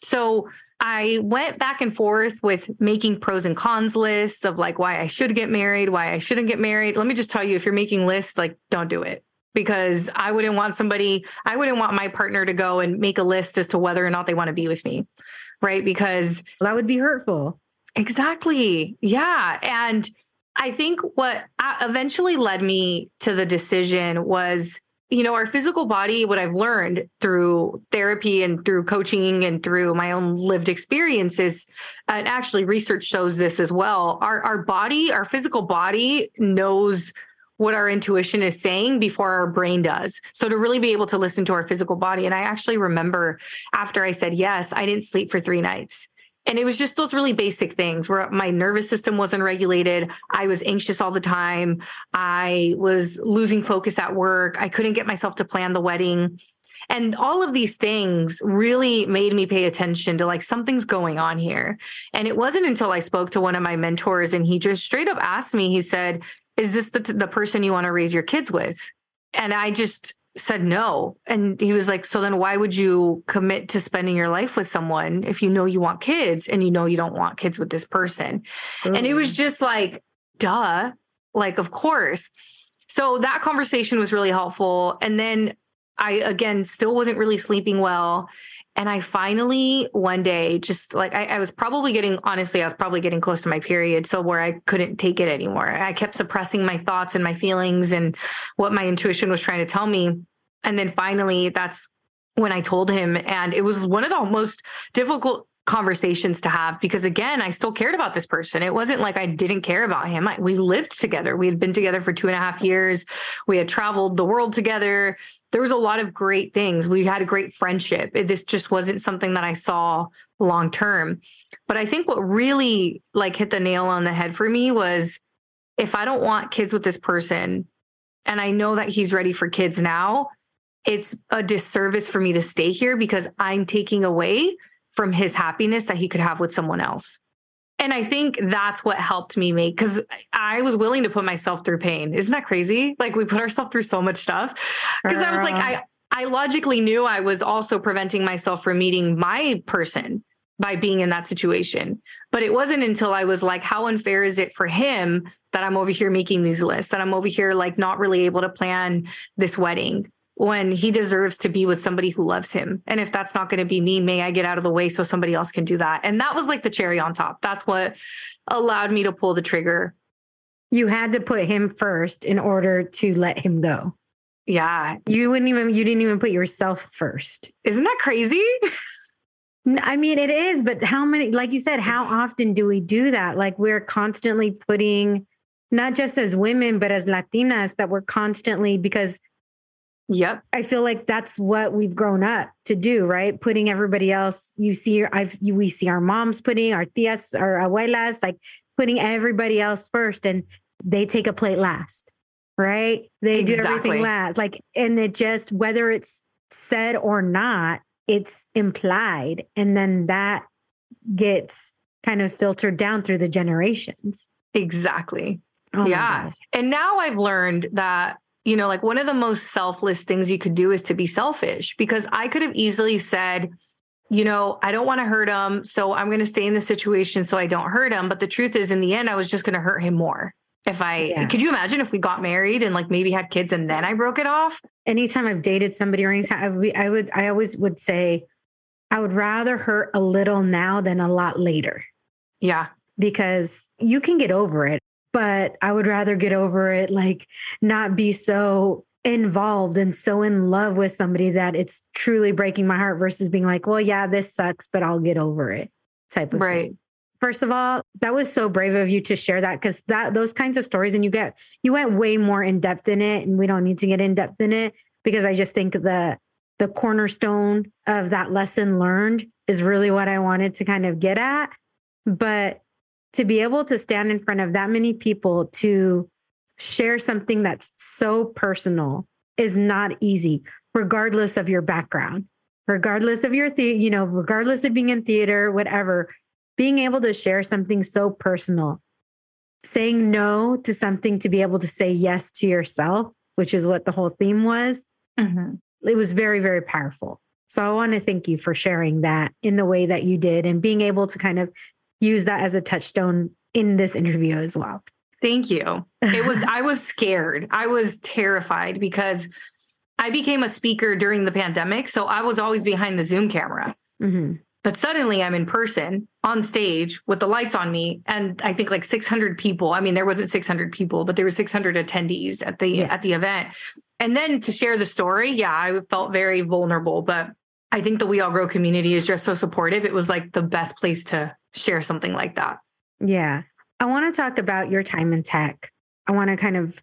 So I went back and forth with making pros and cons lists of like why I should get married, why I shouldn't get married. Let me just tell you if you're making lists, like don't do it because I wouldn't want somebody, I wouldn't want my partner to go and make a list as to whether or not they want to be with me. Right. Because that would be hurtful. Exactly. Yeah. And I think what uh, eventually led me to the decision was you know, our physical body, what I've learned through therapy and through coaching and through my own lived experiences, uh, and actually research shows this as well. Our our body, our physical body knows what our intuition is saying before our brain does. So to really be able to listen to our physical body. And I actually remember after I said yes, I didn't sleep for three nights. And it was just those really basic things where my nervous system wasn't regulated. I was anxious all the time. I was losing focus at work. I couldn't get myself to plan the wedding. And all of these things really made me pay attention to like something's going on here. And it wasn't until I spoke to one of my mentors and he just straight up asked me, he said, Is this the, the person you want to raise your kids with? And I just, said no. And he was like, So then why would you commit to spending your life with someone if you know you want kids and you know you don't want kids with this person? Mm. And it was just like, duh, like, of course. So that conversation was really helpful. And then I, again, still wasn't really sleeping well. And I finally one day just like I, I, was probably getting honestly, I was probably getting close to my period. So where I couldn't take it anymore. I kept suppressing my thoughts and my feelings and what my intuition was trying to tell me. And then finally, that's when I told him. And it was one of the most difficult conversations to have because again i still cared about this person it wasn't like i didn't care about him I, we lived together we had been together for two and a half years we had traveled the world together there was a lot of great things. We had a great friendship. It, this just wasn't something that i saw long term. But i think what really like hit the nail on the head for me was if i don't want kids with this person and i know that he's ready for kids now it's a disservice for me to stay here because i'm taking away from his happiness that he could have with someone else. And I think that's what helped me make because I was willing to put myself through pain. Isn't that crazy? Like we put ourselves through so much stuff. Because I was like, I I logically knew I was also preventing myself from meeting my person by being in that situation. But it wasn't until I was like, how unfair is it for him that I'm over here making these lists, that I'm over here like not really able to plan this wedding? When he deserves to be with somebody who loves him. And if that's not going to be me, may I get out of the way so somebody else can do that. And that was like the cherry on top. That's what allowed me to pull the trigger. You had to put him first in order to let him go. Yeah. You wouldn't even, you didn't even put yourself first. Isn't that crazy? I mean, it is, but how many, like you said, how often do we do that? Like we're constantly putting, not just as women, but as Latinas, that we're constantly, because Yep. I feel like that's what we've grown up to do, right? Putting everybody else, you see, I've, you, we see our moms putting our tias, our abuelas, like putting everybody else first and they take a plate last, right? They do everything last. Like, and it just, whether it's said or not, it's implied. And then that gets kind of filtered down through the generations. Exactly. Oh Yeah. And now I've learned that, you know, like one of the most selfless things you could do is to be selfish because I could have easily said, you know, I don't want to hurt him. So I'm going to stay in the situation so I don't hurt him. But the truth is, in the end, I was just going to hurt him more. If I Yeah. could you imagine if we got married and like maybe had kids and then I broke it off? anytime I've dated somebody or anytime I would, I would, I always would say, I would rather hurt a little now than a lot later Yeah. because you can get over it. But I would rather get over it, like not be so involved and so in love with somebody that it's truly breaking my heart versus being like, well, yeah, this sucks, but I'll get over it type of Right. thing. First of all, that was so brave of you to share that because that those kinds of stories, and you get you went way more in depth in it, and we don't need to get in depth in it because I just think the the cornerstone of that lesson learned is really what I wanted to kind of get at. But to be able to stand in front of that many people to share something that's so personal is not easy, regardless of your background, regardless of your, the, you know, regardless of being in theater, whatever, being able to share something so personal, saying no to something to be able to say yes to yourself, which is what the whole theme was Mhm. it was very, very powerful. So I want to thank you for sharing that in the way that you did and being able to kind of use that as a touchstone in this interview as well. Thank you. It was, I was scared. I was terrified because I became a speaker during the pandemic. So I was always behind the Zoom camera. Mhm. But suddenly I'm in person on stage with the lights on me. And I think like 600 people. I mean, there wasn't 600 people, but there were 600 attendees at the Yeah. at the event. And then to share the story, yeah, I felt very vulnerable. But I think the We All Grow community is just so supportive. It was like the best place to share something like that. Yeah. I want to talk about your time in tech. I want to kind of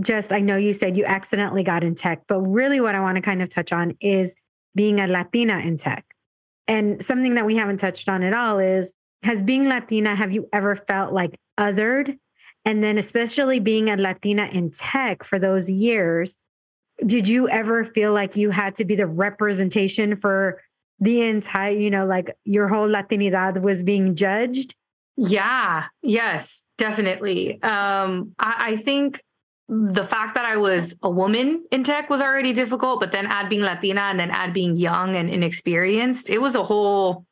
just, I know you said you accidentally got in tech, but really what I want to kind of touch on is being a Latina in tech. And something that we haven't touched on at all is has being Latina, have you ever felt like othered? And then, especially being a Latina in tech for those years, did you ever feel like you had to be the representation for the entire, you know, like your whole Latinidad was being judged? Yeah, yes, definitely. Um, I, I think the fact that I was a woman in tech was already difficult, but then add being Latina and then add being young and inexperienced, it was a whole,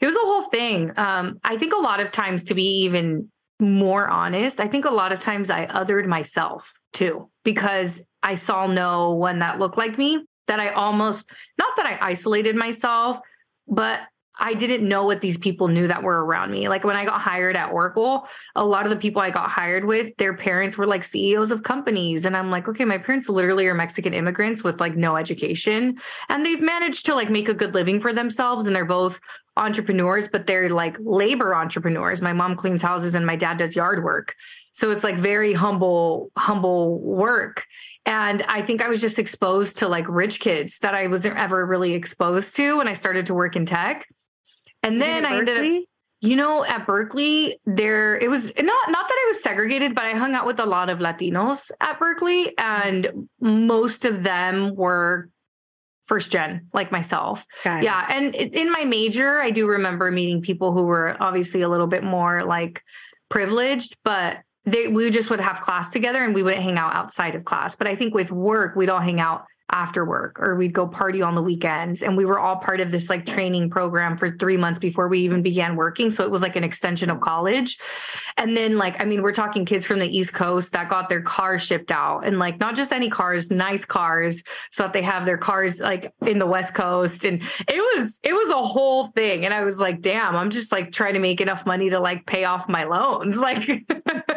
it was a whole thing. Um, I think a lot of times, to be even more honest, I think a lot of times I othered myself too because I saw no one that looked like me. That I almost, not that I isolated myself, but I didn't know what these people knew that were around me. Like when I got hired at Oracle, a lot of the people I got hired with, their parents were like CEOs of companies. And I'm like, okay, my parents literally are Mexican immigrants with like no education. And they've managed to like make a good living for themselves. And they're both entrepreneurs, but they're like labor entrepreneurs. My mom cleans houses and my dad does yard work. So it's like very humble, humble work. And I think I was just exposed to like rich kids that I wasn't ever really exposed to when I started to work in tech. And then I ended up, you know, at Berkeley, there it was not not that I was segregated, but I hung out with a lot of Latinos at Berkeley, and most of them were first gen, like myself. Yeah, and in my major, I do remember meeting people who were obviously a little bit more like privileged, but they we just would have class together and we wouldn't hang out outside of class. But I think with work, we'd all hang out after work or we'd go party on the weekends. And we were all part of this like training program for 3 months before we even began working. So it was like an extension of college. And then like i mean we're talking kids from the east coast that got their cars shipped out. And like not just any cars nice cars so that they have their cars like in the west coast. And it was it was a whole thing. And i was like damn i'm just like trying to make enough money to like pay off my loans. [laughs] Like [laughs]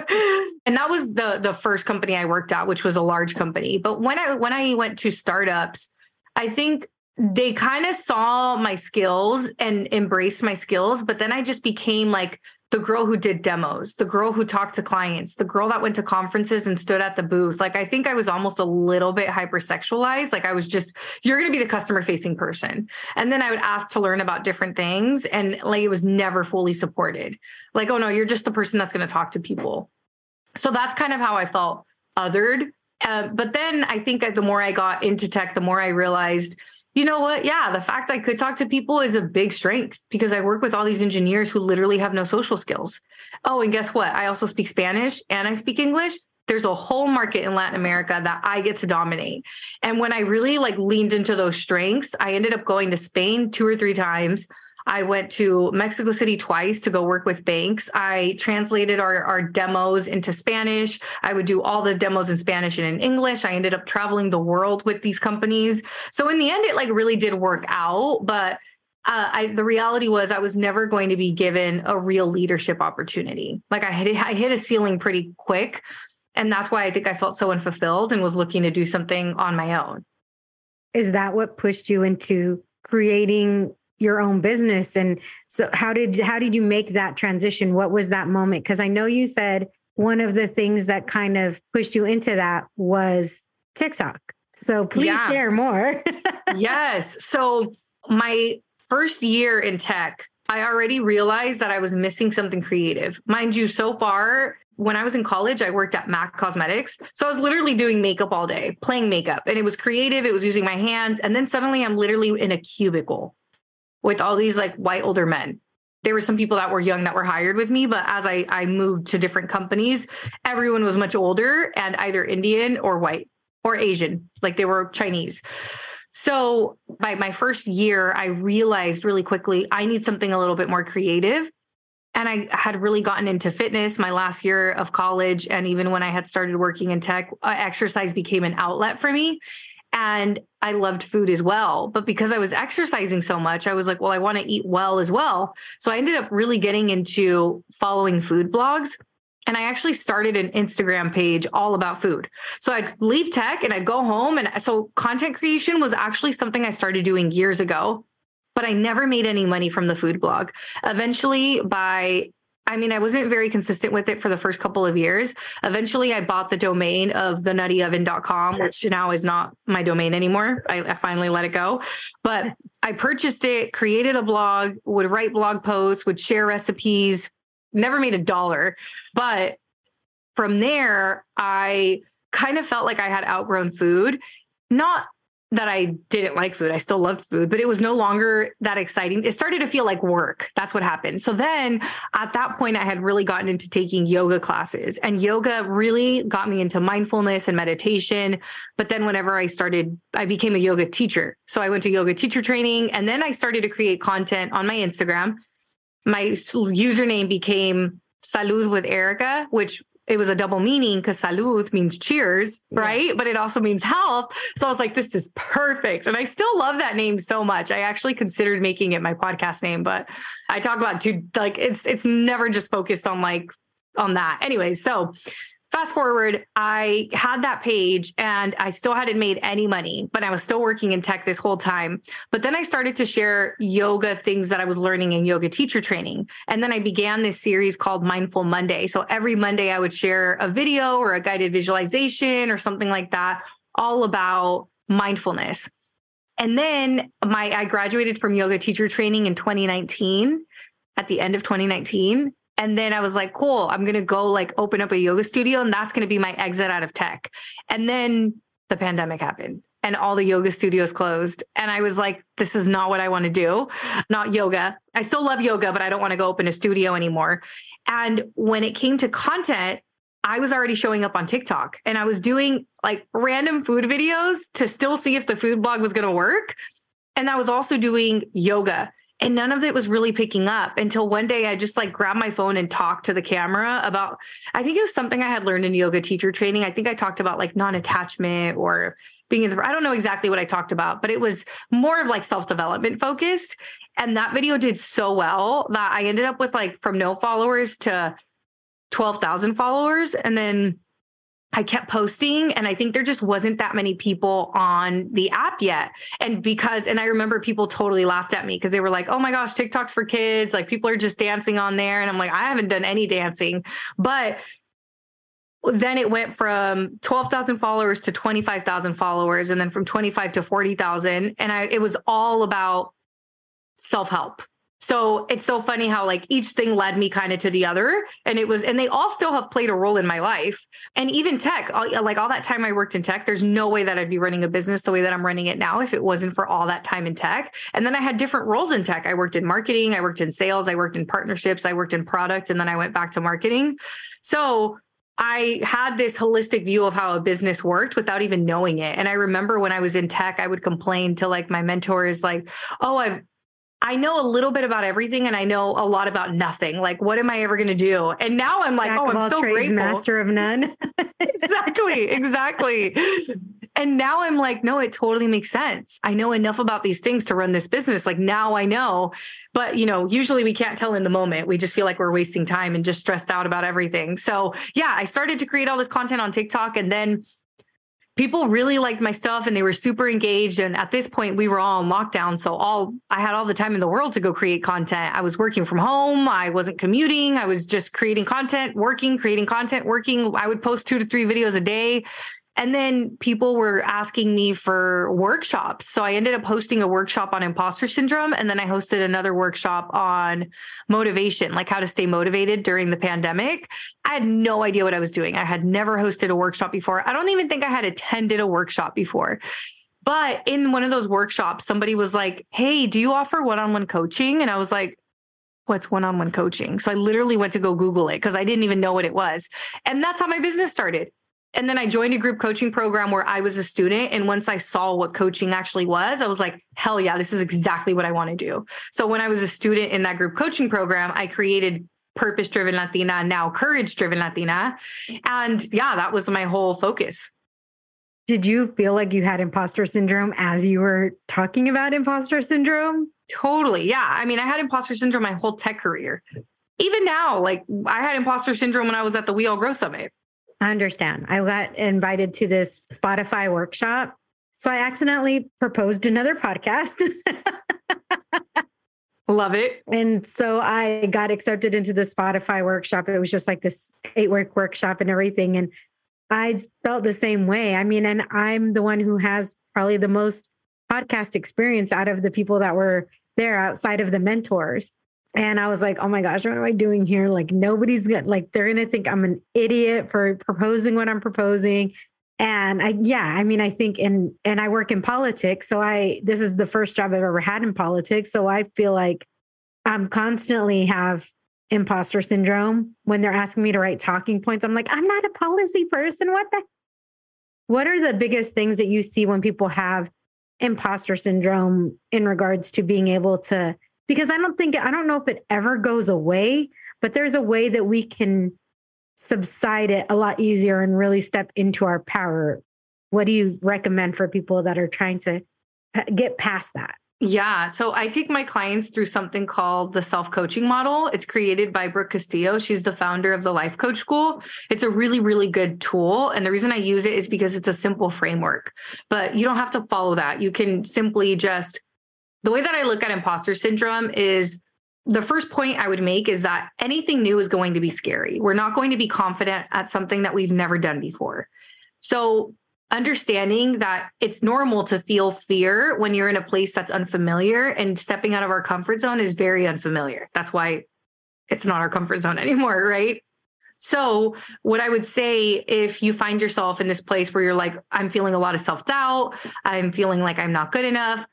and that was the the first company i worked at which was a large company but when i when i went to startups i think they kind of saw my skills and embraced my skills, but then I just became like the girl who did demos, the girl who talked to clients, the girl that went to conferences and stood at the booth. Like I think I was almost a little bit hypersexualized. Like I was just, you're going to be the customer facing person. And then I would ask to learn about different things and like it was never fully supported. Like, oh no, you're just the person that's going to talk to people. So that's kind of how I felt othered. Uh, but then I think that the more I got into tech, the more I realized you know what? Yeah, the fact I could talk to people is a big strength because I work with all these engineers who literally have no social skills. Oh, and guess what? I also speak Spanish and I speak English. There's a whole market in Latin America that I get to dominate. And when I really like leaned into those strengths, I ended up going to Spain two or three times. I went to Mexico City twice to go work with banks. I translated our, our demos into Spanish. I would do all the demos in Spanish and in English. I ended up traveling the world with these companies. So in the end, it like really did work out. But uh, I, the reality was I was never going to be given a real leadership opportunity. Like I hit, I hit a ceiling pretty quick. And that's why I think I felt so unfulfilled and was looking to do something on my own. Is that what pushed you into creating your own business and so how did how did you make that transition what was that moment because i know you said one of the things that kind of pushed you into that was tiktok so please yeah. share more yes so my first year in tech i already realized that i was missing something creative mind you so far when I was in college, I worked at MAC Cosmetics. So I was literally doing makeup all day, playing makeup, and it was creative. It was using my hands. And then suddenly I'm literally in a cubicle with all these like white older men. There were some people that were young that were hired with me, but as I, I moved to different companies, everyone was much older and either Indian or white or Asian, like they were Chinese. So by my first year, I realized really quickly I need something a little bit more creative. And I had really gotten into fitness my last year of college. And even when I had started working in tech, uh, exercise became an outlet for me. And I loved food as well. But because I was exercising so much, I was like, well, I want to eat well as well. So I ended up really getting into following food blogs. And I actually started an Instagram page all about food. So I'd leave tech and I'd go home. And so content creation was actually something I started doing years ago, but I never made any money from the food blog. Eventually, by I mean, I wasn't very consistent with it for the first couple of years. Eventually, I bought the domain of thenutty which now is not my domain anymore. I, I, finally let it go. But I purchased it, created a blog, would write blog posts, would share recipes, never made a dollar. But from there, I kind of felt like I had outgrown food. Not that I didn't like food. I still loved food, but it was no longer that exciting. It started to feel like work. That's what happened. So then at that point, I had really gotten into taking yoga classes, and yoga really got me into mindfulness and meditation. But then whenever I started, I became a yoga teacher. So I went to yoga teacher training, and then I started to create content on my Instagram. My username became Salud with Erika, which it was a double meaning because salud means cheers, right? Yeah. But it also means health. So I was like, this is perfect. And I still love that name so much. I actually considered making it my podcast name, but I talk about two like it's it's never just focused on like on that. Anyways, so fast forward, I had that page and I still hadn't made any money, but I was still working in tech this whole time. But then I started to share yoga things that I was learning in yoga teacher training. And then I began this series called Mindful Monday. So every Monday, I would share a video or a guided visualization or something like that, all about mindfulness. And then my I graduated from yoga teacher training in 2019 at the end of 2019 and then I was like, cool, I'm going to go like open up a yoga studio and that's going to be my exit out of tech. And then the pandemic happened and all the yoga studios closed. And I was like, this is not what I want to do, not yoga. I still love yoga, but I don't want to go open a studio anymore. And when it came to content, I was already showing up on TikTok and I was doing like random food videos to still see if the food blog was going to work. And I was also doing yoga and none of it was really picking up until one day I just like grabbed my phone and talked to the camera about I think it was something I had learned in yoga teacher training. I think I talked about like non-attachment or being in the I don't know exactly what I talked about, but it was more of like self-development focused. And that video did so well that I ended up with like from no followers to 12,000 followers and then I kept posting and I think there just wasn't that many people on the app yet. And because, and I remember people totally laughed at me because they were like, oh my gosh, TikTok's for kids. Like people are just dancing on there. And I'm like, I haven't done any dancing. But then it went from 12,000 followers to 25,000 followers and then from 25 to 40,000 and I it was all about self-help. So it's so funny how like each thing led me kind of to the other and it was and they all still have played a role in my life. And even tech, like all that time I worked in tech, there's no way that I'd be running a business the way that I'm running it now if it wasn't for all that time in tech. And then I had different roles in tech. I worked in marketing, I worked in sales, I worked in partnerships, I worked in product and then I went back to marketing. So I had this holistic view of how a business worked without even knowing it. And I remember when I was in tech, I would complain to like my mentors, like, oh, I've I know a little bit about everything and I know a lot about nothing. Like, what am I ever going to do? And now I'm like, oh, I'm so trades, grateful. Master of none. [laughs] exactly. Exactly. And now I'm like, no, it totally makes sense. I know enough about these things to run this business. Like now I know. But, you know, usually we can't tell in the moment. We just feel like we're wasting time and just stressed out about everything. So, yeah, I started to create all this content on TikTok and then people really liked my stuff and they were super engaged. And at this point we were all in lockdown. So all i had all the time in the world to go create content. I was working from home. I wasn't commuting. I was just creating content working creating content working. I would post two to three videos a day and then people were asking me for workshops. So I ended up hosting a workshop on imposter syndrome. And then I hosted another workshop on motivation, like how to stay motivated during the pandemic. I had no idea what I was doing. I had never hosted a workshop before. I don't even think I had attended a workshop before. But in one of those workshops, somebody was like, Hey, do you offer one on one coaching? And I was like, What's one on one coaching? So I literally went to go Google it because I didn't even know what it was. And that's how my business started. And then I joined a group coaching program where I was a student. And once I saw what coaching actually was, I was like, hell yeah, this is exactly what I want to do. So when I was a student in that group coaching program, I created Purpose Driven Latina, now Courage Driven Latina. And yeah, that was my whole focus. Did you feel like you had imposter syndrome as you were talking about imposter syndrome? Totally. Yeah. I mean, I had imposter syndrome my whole tech career. Even now, like I had imposter syndrome when I was at the We All Grow Summit. I understand. I got invited to this Spotify workshop. So I accidentally proposed another podcast. [laughs] Love it. And so I got accepted into the Spotify workshop. It was just like this eight week workshop and everything. And I felt the same way. I mean, and I'm the one who has probably the most podcast experience out of the people that were there outside of the mentors. And I was like, oh my gosh, what am I doing here? Like, nobody's gonna, like, they're gonna think I'm an idiot for proposing what I'm proposing. And I, yeah, I mean, I think, and, and I work in politics. So I, this is the first job I've ever had in politics. So I feel like I'm constantly have imposter syndrome when they're asking me to write talking points. I'm like, I'm not a policy person. What the? What are the biggest things that you see when people have imposter syndrome in regards to being able to because I don't think, I don't know if it ever goes away, but there's a way that we can subside it a lot easier and really step into our power. What do you recommend for people that are trying to get past that? Yeah. So I take my clients through something called the self coaching model. It's created by Brooke Castillo. She's the founder of the Life Coach School. It's a really, really good tool. And the reason I use it is because it's a simple framework, but you don't have to follow that. You can simply just the way that I look at imposter syndrome is the first point I would make is that anything new is going to be scary. We're not going to be confident at something that we've never done before. So, understanding that it's normal to feel fear when you're in a place that's unfamiliar and stepping out of our comfort zone is very unfamiliar. That's why it's not our comfort zone [laughs] anymore, right? So, what I would say if you find yourself in this place where you're like, I'm feeling a lot of self doubt, I'm feeling like I'm not good enough,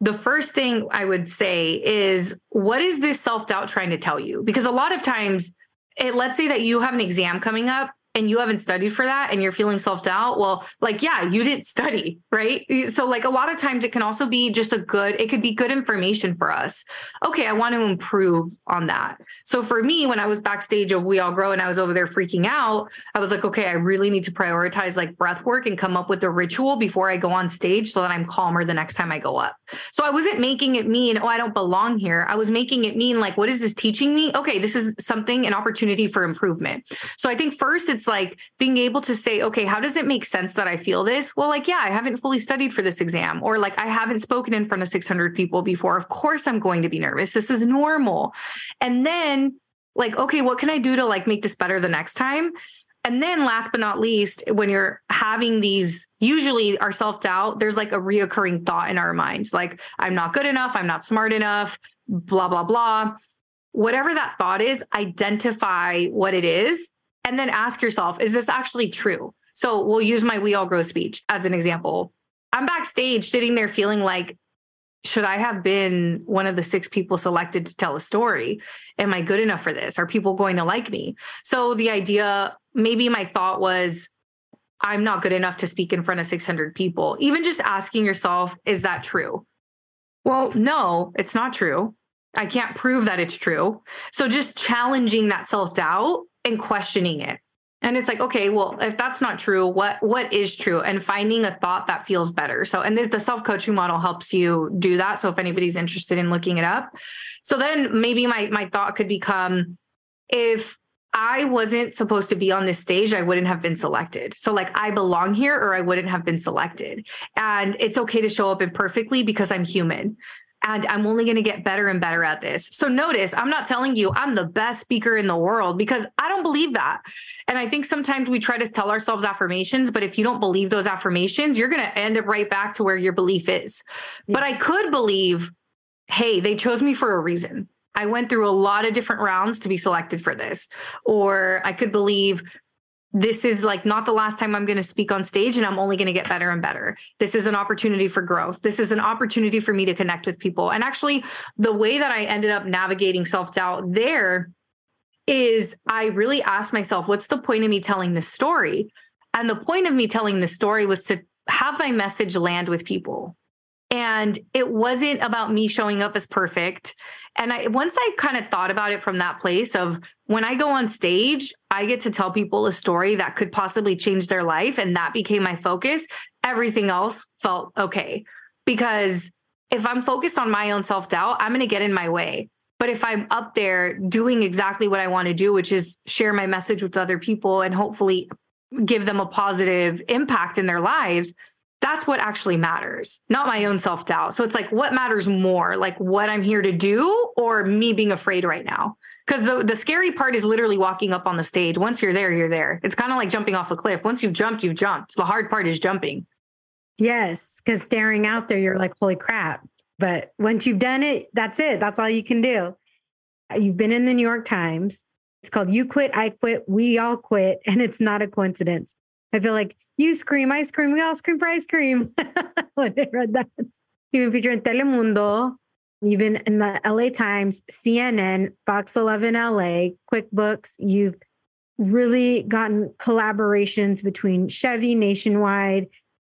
the first thing I would say is what is this self doubt trying to tell you? Because a lot of times, it, let's say that you have an exam coming up and you haven't studied for that and you're feeling self-doubt well like yeah you didn't study right? So like a lot of times it can also be just a good it could be good information for us. Okay i want to improve on that. So for me when i was backstage of we all grow and i was over there freaking out i was like okay i really need to prioritize like breath work and come up with a ritual before i go on stage so that i'm calmer the next time i go up. So i wasn't making it mean oh i don't belong here. I was making it mean like what is this teaching me? Okay this is something an opportunity for improvement. So i think first it's it's like being able to say, okay, how does it make sense that I feel this? Well, like, yeah, I haven't fully studied for this exam, or like, I haven't spoken in front of 600 people before. Of course, I'm going to be nervous. This is normal. And then, like, okay, what can I do to like make this better the next time? And then last but not least, when you're having these, usually our self doubt, there's like a reoccurring thought in our minds like, I'm not good enough, I'm not smart enough, blah, blah, blah. Whatever that thought is, identify what it is and then ask yourself, is this actually true? So we'll use my We All Grow speech as an example. I'm backstage sitting there feeling like, should I have been one of the six people selected to tell a story? Am I good enough for this? Are people going to like me? So the idea, maybe my thought was, I'm not good enough to speak in front of 600 people. Even just asking yourself, is that true? Well, no, it's not true. I can't prove that it's true. So just challenging that self doubt and questioning it. And it's like, okay, well, if that's not true, what what is true? And finding a thought that feels better. So, and the, the self coaching model helps you do that. So, if anybody's interested in looking it up, so then maybe my my thought could become, if I wasn't supposed to be on this stage, I wouldn't have been selected. So, like, I belong here or I wouldn't have been selected. And it's okay to show up imperfectly because I'm human and I'm only going to get better and better at this. So notice, I'm not telling you I'm the best speaker in the world because I don't believe that. And I think sometimes we try to tell ourselves affirmations, but if you don't believe those affirmations, you're going to end up right back to where your belief is. Yeah. But I could believe, hey, they chose me for a reason. I went through a lot of different rounds to be selected for this. Or I could believe this is like not the last time I'm going to speak on stage and I'm only going to get better and better. This is an opportunity for growth. This is an opportunity for me to connect with people. And actually, the way that I ended up navigating self doubt there is I really asked myself, what's the point of me telling this story? And the point of me telling this story was to have my message land with people. And it wasn't about me showing up as perfect. And I once I kind of thought about it from that place of when I go on stage, I get to tell people a story that could possibly change their life. And that became my focus. Everything else felt okay. Because if I'm focused on my own self doubt, I'm going to get in my way. But if I'm up there doing exactly what I want to do, which is share my message with other people and hopefully give them a positive impact in their lives, that's what actually matters, not my own self doubt. So it's like, what matters more, like what I'm here to do or me being afraid right now? Because the, the scary part is literally walking up on the stage. Once you're there, you're there. It's kind of like jumping off a cliff. Once you've jumped, you've jumped. The hard part is jumping. Yes. Because staring out there, you're like, holy crap. But once you've done it, that's it. That's all you can do. You've been in the New York Times. It's called You Quit, I Quit, We All Quit. [laughs] And it's not a coincidence. I feel like you scream ice cream, we all scream for ice cream. [laughs] when I read that, even featured in Telemundo, even in the LA Times, CNN, Fox 11 LA, QuickBooks, you've really gotten collaborations between Chevy nationwide,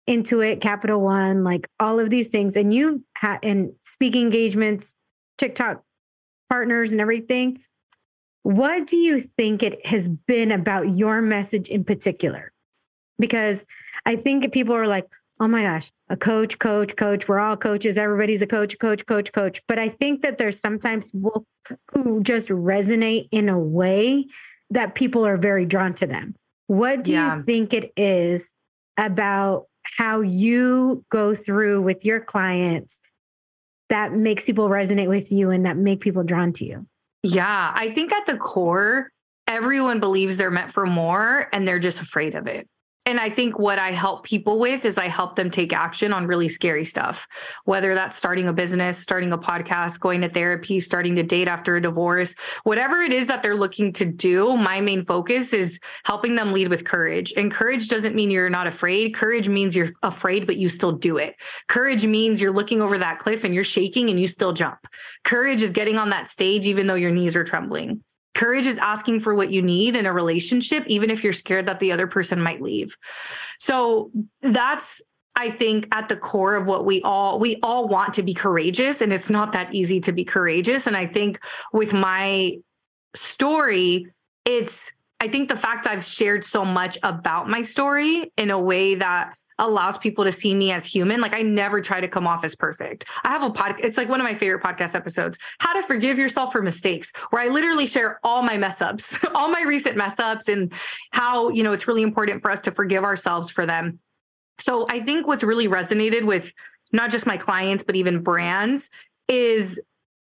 Intuit, Capital One, like all of these things. And you've had in speaking engagements, TikTok partners and everything. What do you think it has been about your message in particular? Because I think people are like, oh my gosh, a coach, coach, coach. We're all coaches. Everybody's a coach, coach, coach, coach. But I think that there's sometimes people who just resonate in a way that people are very drawn to them. What do yeah. you think it is about how you go through with your clients that makes people resonate with you and that make people drawn to you? Yeah, I think at the core, everyone believes they're meant for more and they're just afraid of it. And I think what I help people with is I help them take action on really scary stuff, whether that's starting a business, starting a podcast, going to therapy, starting to date after a divorce, whatever it is that they're looking to do. My main focus is helping them lead with courage. And courage doesn't mean you're not afraid. Courage means you're afraid, but you still do it. Courage means you're looking over that cliff and you're shaking and you still jump. Courage is getting on that stage, even though your knees are trembling. Courage is asking for what you need in a relationship, even if you're scared that the other person might leave. So that's I think at the core of what we all we all want to be courageous and it's not that easy to be courageous and I think with my story it's I think the fact I've shared so much about my story in a way that allows people to see me as human. Like I never try to come off as perfect. I have a pod, it's like one of my favorite podcast episodes, How to Forgive Yourself for Mistakes, where I literally share all my mess ups, [laughs] all my recent mess ups and how, you know, it's really important for us to forgive ourselves for them. So I think what's really resonated with not just my clients, but even brands is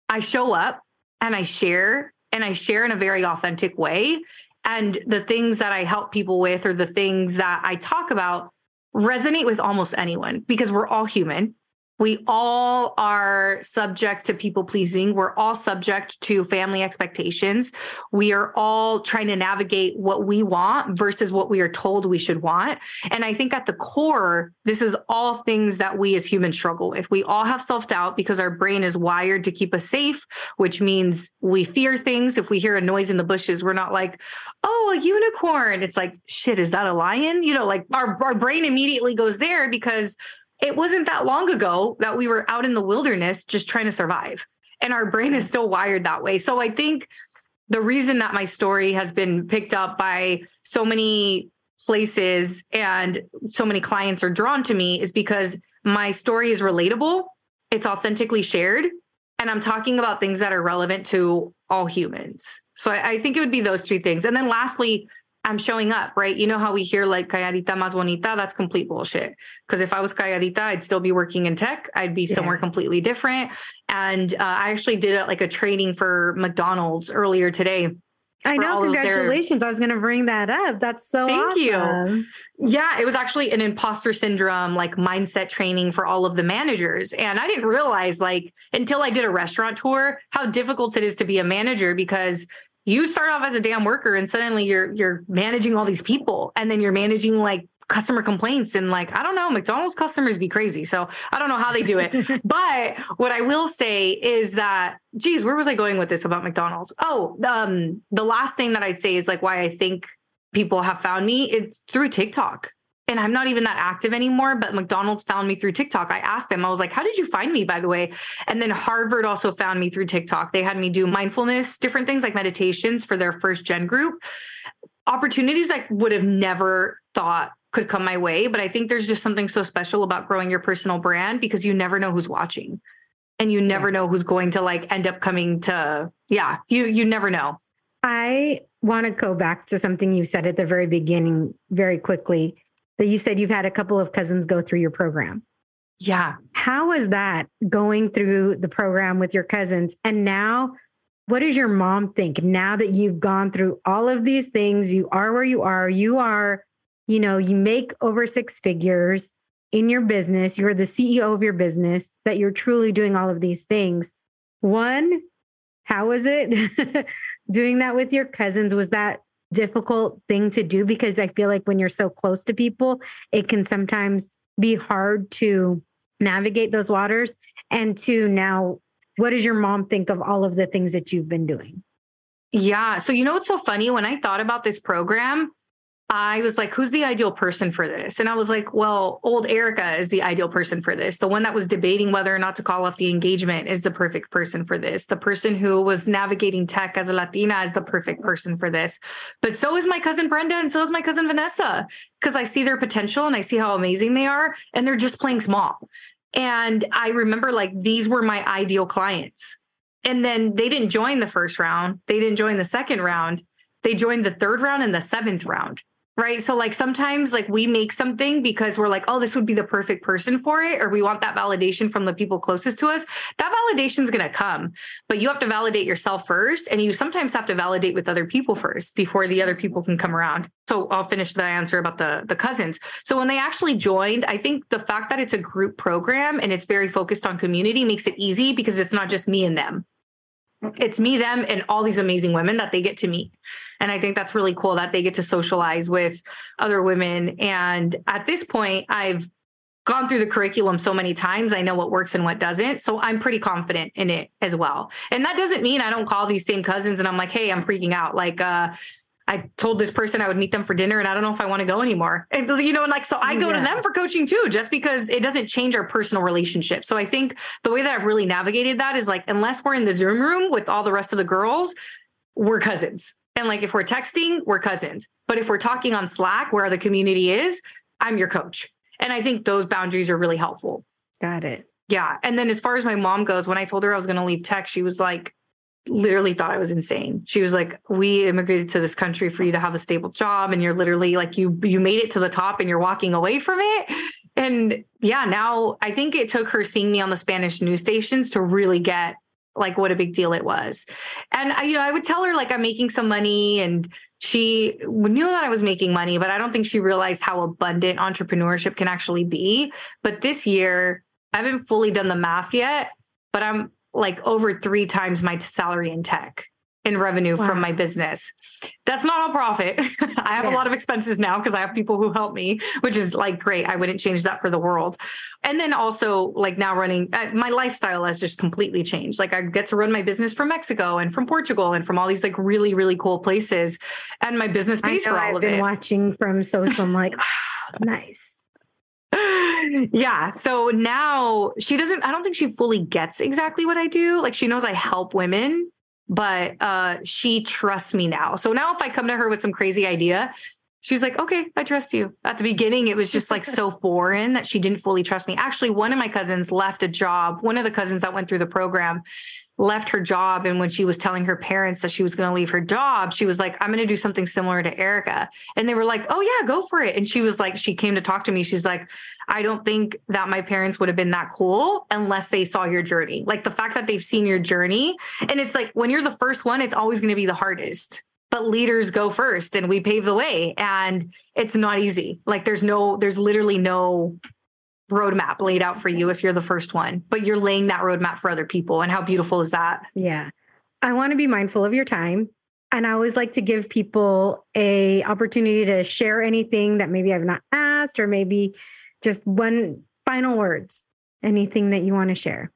I show up and I share and I share in a very authentic way. And the things that I help people with or the things that I talk about resonate with almost anyone because we're all human. We all are subject to people pleasing. We're all subject to family expectations. We are all trying to navigate what we want versus what we are told we should want. And I think at the core, this is all things that we as humans struggle with. We all have self doubt because our brain is wired to keep us safe, which means we fear things. If we hear a noise in the bushes, we're not like, oh, a unicorn. It's like, shit, is that a lion? You know, like our, our brain immediately goes there because it wasn't that long ago that we were out in the wilderness just trying to survive. And our brain is still wired that way. So I think the reason that my story has been picked up by so many places and so many clients are drawn to me is because my story is relatable, it's authentically shared, and I'm talking about things that are relevant to all humans. So I, I think it would be those three things. And then lastly, I'm showing up, right? You know how we hear like calladita más bonita? That's complete bullshit. Because if I was calladita, I'd still be working in tech. I'd be somewhere yeah. completely different. And uh, I actually did like a training for McDonald's earlier today. I know. Congratulations. Their... I was going to bring that up. That's so Thank awesome. you. Yeah, it was actually an imposter syndrome, like mindset training for all of the managers. And I didn't realize, like, until I did a restaurant tour, how difficult it is to be a manager because you start off as a damn worker and suddenly you're you're managing all these people and then you're managing like customer complaints and like I don't know McDonald's customers be crazy. So I don't know how they do it. [laughs] But what I will say is that geez where was I going with this about McDonald's? Oh um the last thing that I'd say is like why I think people have found me it's through TikTok and I'm not even that active anymore, but McDonald's found me through TikTok. I asked them, I was like, how did you find me, by the way? And then Harvard also found me through TikTok. They had me do mindfulness, different things like meditations for their first gen group. Opportunities I would have never thought could come my way. But I think there's just something so special about growing your personal brand because you never know who's watching and you never know who's going to like end up coming to, yeah, you, you never know. I want to go back to something you said at the very beginning very quickly that you said you've had a couple of cousins go through your program. Yeah. How was that going through the program with your cousins? And now, what does your mom think now that you've gone through all of these things? You are where you are. You are, you know, you make over six figures in your business. You're the CEO of your business, that you're truly doing all of these things. One, how was it [laughs] doing that with your cousins? Was that difficult thing to do because I feel like when you're so close to people, it can sometimes be hard to navigate those waters. And to now, what does your mom think of all of the things that you've been doing? Yeah. So, you know what's so funny? When I thought about this program, I was like, who's the ideal person for this? And I was like, well, old Erika is the ideal person for this. The one that was debating whether or not to call off the engagement is the perfect person for this. The person who was navigating tech as a Latina is the perfect person for this. But so is my cousin Brenda and so is my cousin Vanessa, because I see their potential and I see how amazing they are. And they're just playing small. And I remember like these were my ideal clients. And then they didn't join the first round, they didn't join the second round. They joined the third round and the seventh round right? So like sometimes like we make something because we're like oh this would be the perfect person for it or we want that validation from the people closest to us that validation is going to come but you have to validate yourself first and you sometimes have to validate with other people first before the other people can come around. So i'll finish the answer about the the cousins. So when they actually joined i think the fact that it's a group program and it's very focused on community makes it easy because it's not just me and them. It's me, them, and all these amazing women that they get to meet. And I think that's really cool that they get to socialize with other women. And at this point, I've gone through the curriculum so many times. I know what works and what doesn't. So I'm pretty confident in it as well. And that doesn't mean I don't call these same cousins and I'm like, hey, I'm freaking out. Like, uh, I told this person I would meet them for dinner and I don't know if I want to go anymore. And you know, and like so I go yeah. to them for coaching too, just because it doesn't change our personal relationship. So I think the way that I've really navigated that is like unless we're in the Zoom room with all the rest of the girls, we're cousins. And like if we're texting, we're cousins. But if we're talking on Slack where the community is, I'm your coach. And I think those boundaries are really helpful. Got it. Yeah. And then as far as my mom goes, when I told her I was going to leave tech, she was like, literally thought I was insane. She was like, "We immigrated to this country for you to have a stable job and you're literally like you you made it to the top and you're walking away from it." And yeah, now I think it took her seeing me on the Spanish news stations to really get like what a big deal it was. And I, you know, I would tell her like I'm making some money and she knew that I was making money, but I don't think she realized how abundant entrepreneurship can actually be. But this year, I haven't fully done the math yet, but I'm like over three times my salary in tech in revenue wow. from my business. That's not all profit. [laughs] I have yeah. a lot of expenses now because I have people who help me, which is like great. I wouldn't change that for the world. And then also, like now running, uh, my lifestyle has just completely changed. Like I get to run my business from Mexico and from Portugal and from all these like really, really cool places. And my business pays for all I've of been it. watching from social. I'm like, oh, [laughs] nice [sighs] yeah. So now she doesn't, I don't think she fully gets exactly what I do. Like she knows I help women, but uh, she trusts me now. So now if I come to her with some crazy idea, she's like, okay, I trust you. At the beginning, it was just like so [laughs] foreign that she didn't fully trust me. Actually, one of my cousins left a job. One of the cousins that went through the program left her job. And when she was telling her parents that she was going to leave her job, she was like, I'm going to do something similar to Erika. And they were like, oh, yeah, go for it. And she was like, she came to talk to me. She's like, I don't think that my parents would have been that cool unless they saw your journey. Like the fact that they've seen your journey. And it's like when you're the first one, it's always going to be the hardest. But leaders go first and we pave the way. And it's not easy. Like there's no, there's literally no roadmap laid out for you if you're the first one, but you're laying that roadmap for other people. And how beautiful is that? Yeah. I want to be mindful of your time. And I always like to give people a opportunity to share anything that maybe I've not asked, or maybe just one final words, anything that you want to share.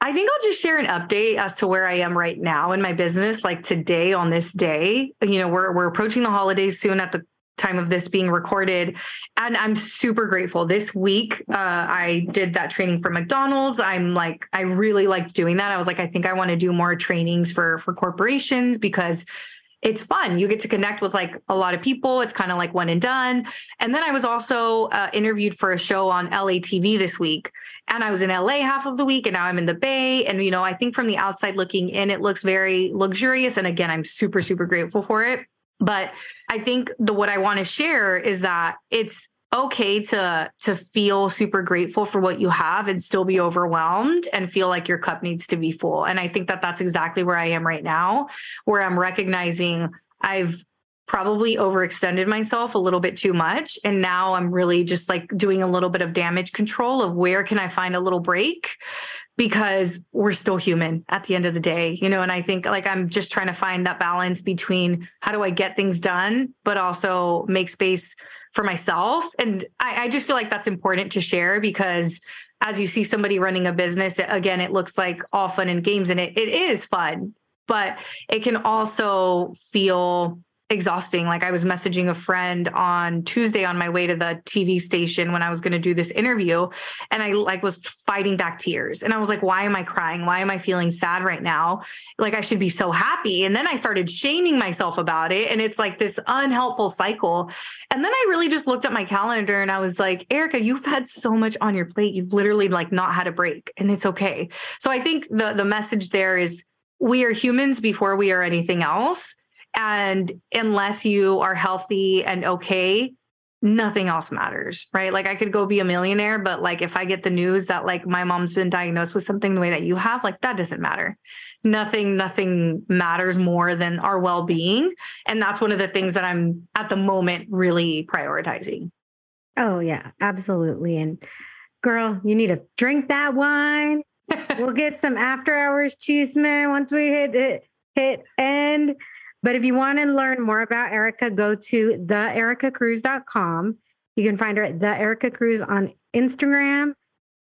I think I'll just share an update as to where I am right now in my business. Like today, on this day, you know, we're we're approaching the holidays soon at the time of this being recorded. And I'm super grateful. This week, uh, I did that training for McDonald's. I'm like, I really liked doing that. I was like, I think I want to do more trainings for for corporations because it's fun. You get to connect with like a lot of people. It's kind of like one and done. And then I was also uh, interviewed for a show on LA TV this week. And I was in LA half of the week and now I'm in the Bay. And, you know, I think from the outside looking in, it looks very luxurious. And again, I'm super, super grateful for it. But I think the what I want to share is that it's okay to to feel super grateful for what you have and still be overwhelmed and feel like your cup needs to be full. And I think that that's exactly where I am right now, where I'm recognizing I've probably overextended myself a little bit too much and now I'm really just like doing a little bit of damage control of where can I find a little break because we're still human at the end of the day, you know. And I think like I'm just trying to find that balance between how do I get things done, but also make space for myself. And I, I just feel like that's important to share because as you see somebody running a business, again, it looks like all fun and games, and it, it is fun, but it can also feel exhausting. Like I was messaging a friend on Tuesday on my way to the TV station when I was going to do this interview and I like was fighting back tears. And I was like, why am I crying? Why am I feeling sad right now? Like I should be so happy. And then I started shaming myself about it and it's like this unhelpful cycle. And then I really just looked at my calendar and I was like, Erika, you've had so much on your plate. You've literally like not had a break and it's okay. So I think the the message there is we are humans before we are anything else and unless you are healthy and okay, nothing else matters, right? Like I could go be a millionaire, but like if I get the news that like my mom's been diagnosed with something the way that you have, like that doesn't matter. Nothing, nothing matters more than our well being. And that's one of the things that I'm at the moment really prioritizing. Oh, yeah, absolutely. And girl, you need to drink that wine. [laughs] we'll get some after hours chisme once we hit it, hit end. But if you want to learn more about Erika, go to theerikacruz.com. You can find her at the Erika Cruz on Instagram,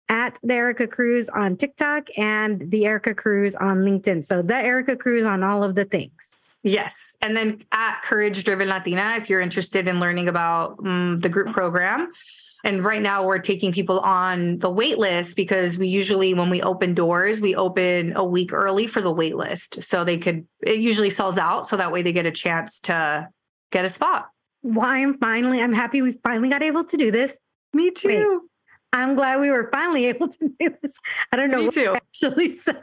at the Erika Cruz on TikTok, and the Erika Cruz on LinkedIn. So the Erika Cruz on all of the things. Yes. And then at Courage Driven Latina, if you're interested in learning about um, the group program. And right now we're taking people on the wait list because we usually, when we open doors, we open a week early for the wait list. So they could, it usually sells out. So that way they get a chance to get a spot. Well, I'm finally, I'm happy we finally got able to do this. Me too. I'm glad we were finally able to do this. I don't know Me what too. Actually [laughs] said.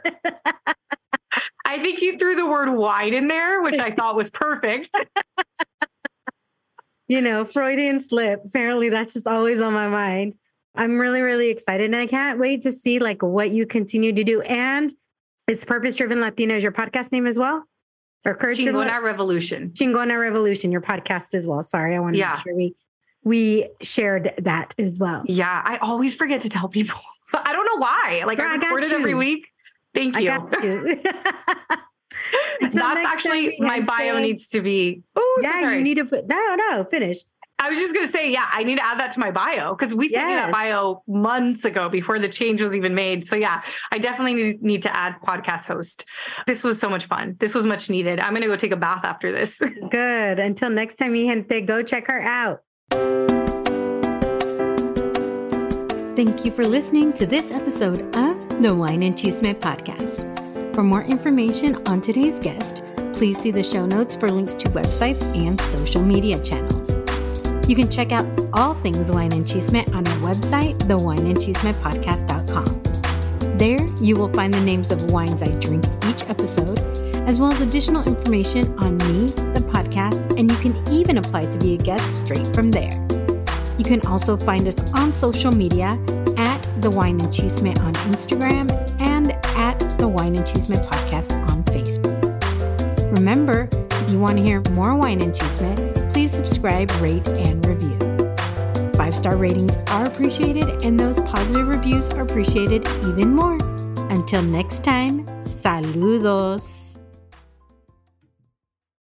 I think you threw the word wide in there, which I thought was perfect. [laughs] you know, Freudian slip. Apparently, that's just always on my mind. I'm really, really excited. And I can't wait to see like what you continue to do. And is Purpose Driven Latina is your podcast name as well? Or Courage Chingona Revolution. Chingona Revolution, your podcast as well. Sorry, I want to Yeah. make sure we we shared that as well. Yeah, I always forget to tell people. But I don't know why. Like Girl, I I record it every week. Thank I you. got you. [laughs] [laughs] Until That's actually my bio to- needs to be. Oh, so Yeah, sorry. you need to put no, no, finish. I was just gonna say, yeah, I need to add that to my bio because we sent you that bio months ago before the change was even made. So yeah, I definitely need, need to add podcast host. This was so much fun. This was much needed. I'm gonna go take a bath after this. [laughs] Good. Until next time, mi gente, go check her out. Thank you for listening to this episode of the Wine and Cheese Chisme podcast. For more information on today's guest, please see the show notes for links to websites and social media channels. You can check out all things Wine and Chisme on our website, thewineandchismepodcast.com. There, you will find the names of wines I drink each episode, as well as additional information on me, the podcast, and you can even apply to be a guest straight from there. You can also find us on social media at The Wine and Chisme on Instagram at The Wine and Chisme Podcast on Facebook. Remember, if you want to hear more Wine and Chisme, please subscribe, rate, and review. Five star ratings are appreciated, and those positive reviews are appreciated even more. Until next time, saludos.